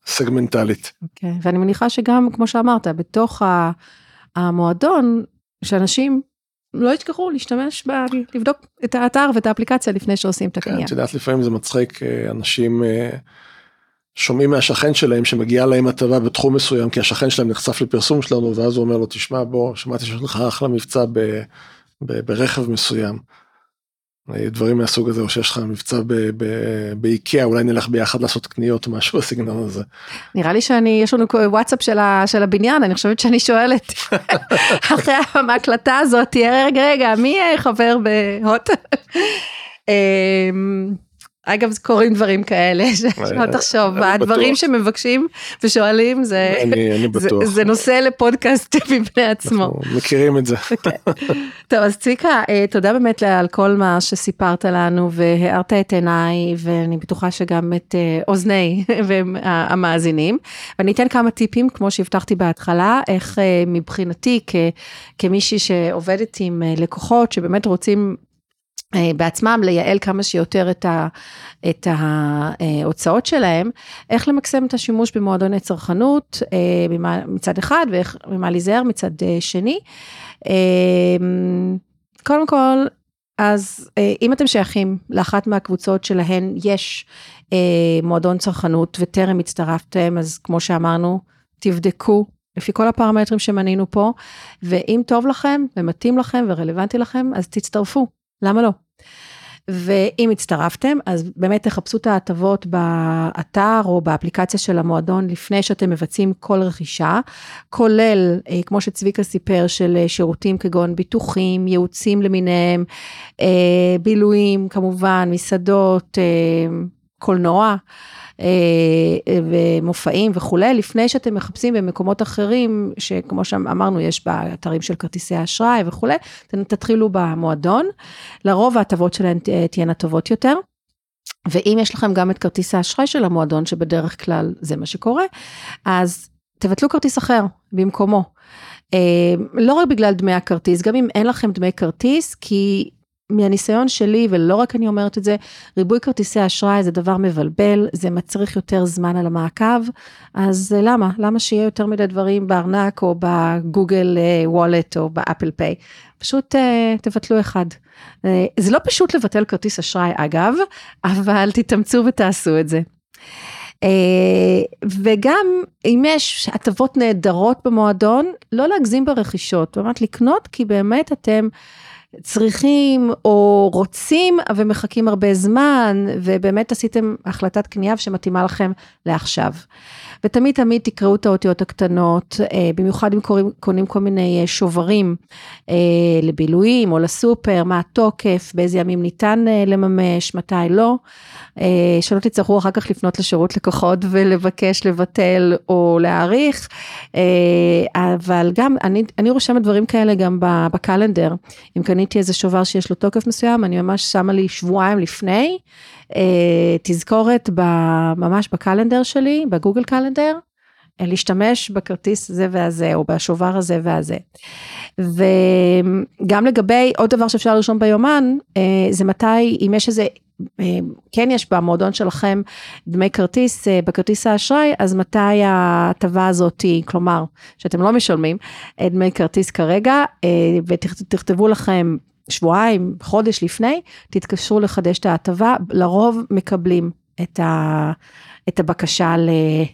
הסגמנטלית. אוקיי, ואני מניחה שגם, כמו שאמרת, בתוך המועדון, שאנשים לא ישכחו להשתמש, ב... לבדוק את האתר ואת האפליקציה לפני שעושים את הקנייה. כן, את יודעת, לפעמים זה מצחיק, אה, אנשים... שומעים מהשכן שלהם שמגיעה להם הטבה בתחום מסוים כי השכן שלהם נחשף לפרסום שלנו ואז הוא אומר לו תשמע בוא שמעתי שיש לך אחלה מבצע ב, ב, ברכב מסוים. דברים מהסוג הזה או שיש לך מבצע באיקאה אולי נלך ביחד לעשות קניות משהו בסגנון הזה. נראה לי שאני יש לנו וואטסאפ של, ה, של הבניין אני חושבת שאני שואלת (laughs) אחרי ההקלטה הזאת רגע רגע מי חבר בהוט. אגב קורים דברים כאלה (laughs) שלא תחשוב הדברים שמבקשים ושואלים זה זה נושא לפודקאסט (laughs) בפני עצמו. מכירים את זה. (laughs) אוקיי. טוב אז צביקה אה, תודה באמת על כל מה שסיפרת לנו והארת את עיניי ואני בטוחה שגם את אה, אוזני המאזינים. ואני אתן כמה טיפים כמו שהבטחתי בהתחלה איך אה, מבחינתי כמישהי שעובדת עם לקוחות שבאמת רוצים בעצמם לייעל כמה שיותר את, ה, את ההוצאות שלהם, איך למקסם את השימוש במועדוני צרכנות אה, מצד אחד ואיך ממה להיזהר מצד אה, שני. קודם כל, אז אם אתם שייכים לאחת מהקבוצות שלהן יש מועדון צרכנות וטרם הצטרפתם, אז כמו שאמרנו, תבדקו לפי כל הפרמטרים שמנינו פה, ואם טוב לכם ומתאים לכם ורלוונטי לכם, אז תצטרפו, למה לא? ואם הצטרפתם, אז באמת תחפשו את ההטבות באתר או באפליקציה של המועדון לפני שאתם מבצעים כל רכישה, כולל, אה, כמו שצביקה סיפר, של אה, שירותים כגון ביטוחים, ייעוצים למיניהם, אה, בילויים כמובן, מסעדות, קולנוע. אה, ומופעים וכולי, לפני שאתם מחפשים במקומות אחרים, שכמו שאמרנו, יש באתרים של כרטיסי אשראי וכולי, תתחילו במועדון, לרוב ההטבות שלהן תהיינה טובות יותר. ואם יש לכם גם את כרטיס האשראי של המועדון, שבדרך כלל זה מה שקורה, אז תבטלו כרטיס אחר במקומו. אה, לא רק בגלל דמי הכרטיס, גם אם אין לכם דמי כרטיס, כי מהניסיון שלי, ולא רק אני אומרת את זה, ריבוי כרטיסי אשראי זה דבר מבלבל, זה מצריך יותר זמן על המעקב, אז למה? למה שיהיה יותר מדי דברים בארנק או בגוגל וולט או באפל פיי? פשוט uh, תבטלו אחד. Uh, זה לא פשוט לבטל כרטיס אשראי אגב, אבל תתאמצו ותעשו את זה. Uh, וגם אם יש הטבות נהדרות במועדון, לא להגזים ברכישות, זאת אומרת לקנות כי באמת אתם צריכים או רוצים ומחכים הרבה זמן, ובאמת עשיתם החלטת קנייה שמתאימה לכם לעכשיו. ותמיד תמיד תקראו את האותיות הקטנות, אה, במיוחד אם קוראים, קונים כל מיני אה, שוברים אה, לבילויים או לסופר, מה התוקף, באיזה ימים ניתן לממש, מתי לא. שלא תצטרכו אחר כך לפנות לשירות לקוחות ולבקש לבטל או להאריך, אבל גם אני, אני רושמת דברים כאלה גם בקלנדר. אם קניתי איזה שובר שיש לו תוקף מסוים, אני ממש שמה לי שבועיים לפני. אה, תזכורת ממש בקלנדר שלי, בגוגל קלנדר, אה, להשתמש בכרטיס זה והזה, או בשובר הזה והזה. וגם לגבי עוד דבר שאפשר לרשום ביומן, אה, זה מתי, אם יש איזה, כן יש במועדון שלכם דמי כרטיס, בכרטיס האשראי, אז מתי ההטבה הזאת, כלומר, שאתם לא משלמים דמי כרטיס כרגע, ותכתבו לכם שבועיים, חודש לפני, תתקשרו לחדש את ההטבה, לרוב מקבלים את, ה, את הבקשה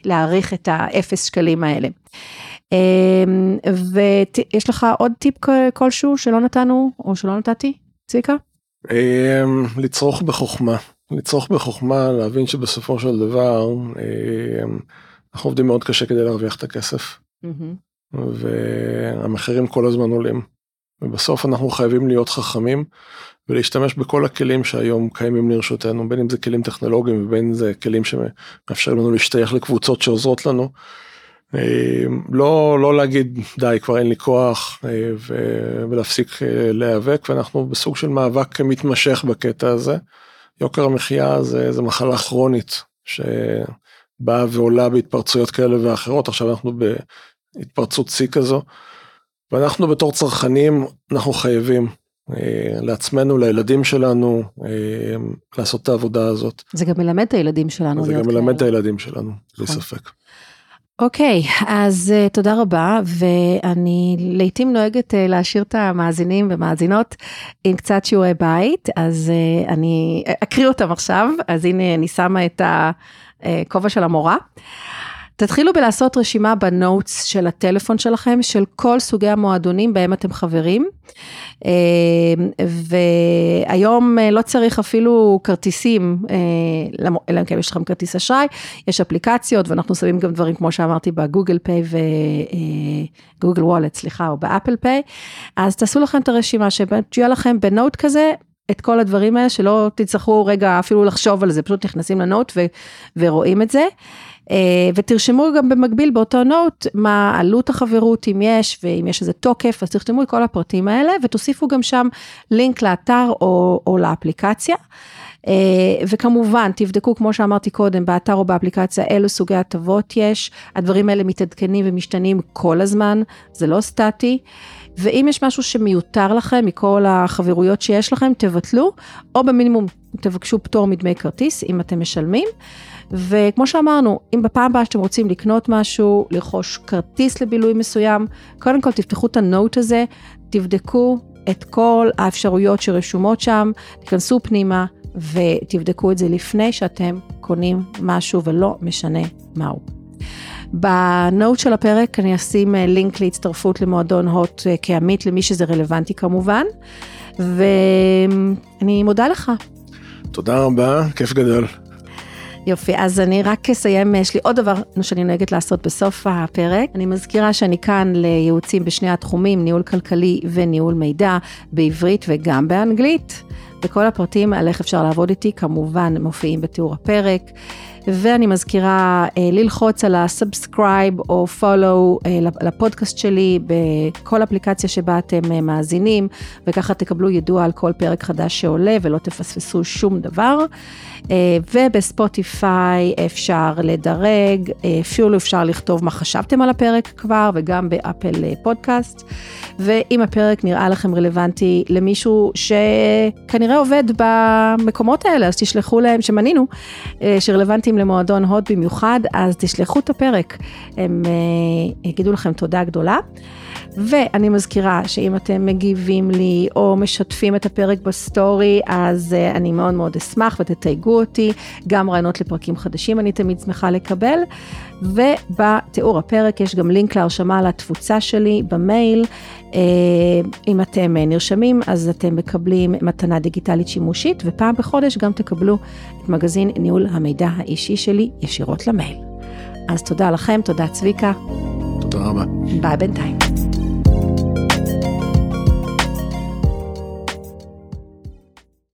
להאריך את האפס שקלים האלה. אמ, ויש לך עוד טיפ כלשהו שלא נתנו או שלא נתתי, צביקה? אמ, לצרוך בחוכמה, לצרוך בחוכמה, להבין שבסופו של דבר אמ, אנחנו עובדים מאוד קשה כדי להרוויח את הכסף. והמחירים כל הזמן עולים. ובסוף אנחנו חייבים להיות חכמים ולהשתמש בכל הכלים שהיום קיימים לרשותנו, בין אם זה כלים טכנולוגיים ובין אם זה כלים שמאפשרים לנו להשתייך לקבוצות שעוזרות לנו. אה, לא, לא להגיד די כבר אין לי כוח אה, ולהפסיק אה, להיאבק ואנחנו בסוג של מאבק מתמשך בקטע הזה. יוקר המחיה זה, זה מחלה כרונית שבאה ועולה בהתפרצויות כאלה ואחרות עכשיו אנחנו בהתפרצות שיא כזו. ואנחנו בתור צרכנים, אנחנו חייבים אה, לעצמנו, לילדים שלנו, אה, לעשות את העבודה הזאת. זה גם מלמד את הילדים שלנו. זה גם מלמד את הילדים שלנו, בלי נכון. ספק. אוקיי, okay, אז uh, תודה רבה, ואני לעתים נוהגת uh, להשאיר את המאזינים ומאזינות עם קצת שיעורי בית, אז uh, אני אקריא אותם עכשיו, אז הנה אני שמה את הכובע של המורה. תתחילו בלעשות רשימה בנוטס של הטלפון שלכם, של כל סוגי המועדונים בהם אתם חברים. אה, והיום אה, לא צריך אפילו כרטיסים, אה, אלא אם כן יש לכם כרטיס אשראי, יש אפליקציות ואנחנו שמים גם דברים כמו שאמרתי בגוגל פיי וגוגל וולט, סליחה, או באפל פיי, אז תעשו לכם את הרשימה שיהיה לכם בנוט כזה. את כל הדברים האלה, שלא תצטרכו רגע אפילו לחשוב על זה, פשוט נכנסים לנוט ו- ורואים את זה. אה, ותרשמו גם במקביל באותו נוט מה עלות החברות, אם יש, ואם יש איזה תוקף, אז תרשמו את כל הפרטים האלה, ותוסיפו גם שם לינק לאתר או, או לאפליקציה. אה, וכמובן, תבדקו, כמו שאמרתי קודם, באתר או באפליקציה, אילו סוגי הטבות יש. הדברים האלה מתעדכנים ומשתנים כל הזמן, זה לא סטטי. ואם יש משהו שמיותר לכם מכל החברויות שיש לכם, תבטלו, או במינימום תבקשו פטור מדמי כרטיס, אם אתם משלמים. וכמו שאמרנו, אם בפעם הבאה שאתם רוצים לקנות משהו, לרכוש כרטיס לבילוי מסוים, קודם כל תפתחו את הנוט הזה, תבדקו את כל האפשרויות שרשומות שם, תיכנסו פנימה ותבדקו את זה לפני שאתם קונים משהו ולא משנה מהו. בנוט של הפרק אני אשים אה, לינק להצטרפות למועדון הוט אה, כעמית למי שזה רלוונטי כמובן, ואני מודה לך. תודה רבה, כיף גדול. יופי, אז אני רק אסיים, יש לי עוד דבר שאני נוהגת לעשות בסוף הפרק. אני מזכירה שאני כאן לייעוצים בשני התחומים, ניהול כלכלי וניהול מידע, בעברית וגם באנגלית. וכל הפרטים על איך אפשר לעבוד איתי כמובן מופיעים בתיאור הפרק. ואני מזכירה אה, ללחוץ על ה subscribe או follow אה, לפודקאסט שלי בכל אפליקציה שבה אתם אה, מאזינים, וככה תקבלו יידוע על כל פרק חדש שעולה ולא תפספסו שום דבר. אה, ובספוטיפיי אפשר לדרג, אה, אפילו אפשר לכתוב מה חשבתם על הפרק כבר, וגם באפל אה, פודקאסט. ואם הפרק נראה לכם רלוונטי למישהו שכנראה עובד במקומות האלה, אז תשלחו להם, שמנינו, שרלוונטיים למועדון הוט במיוחד, אז תשלחו את הפרק, הם יגידו לכם תודה גדולה. ואני מזכירה שאם אתם מגיבים לי או משתפים את הפרק בסטורי, אז uh, אני מאוד מאוד אשמח ותתייגו אותי, גם רעיונות לפרקים חדשים אני תמיד שמחה לקבל. ובתיאור הפרק יש גם לינק להרשמה לתפוצה שלי במייל. Uh, אם אתם נרשמים, אז אתם מקבלים מתנה דיגיטלית שימושית, ופעם בחודש גם תקבלו מגזין ניהול המידע האישי שלי ישירות למייל. אז תודה לכם, תודה צביקה. תודה רבה. ביי בינתיים.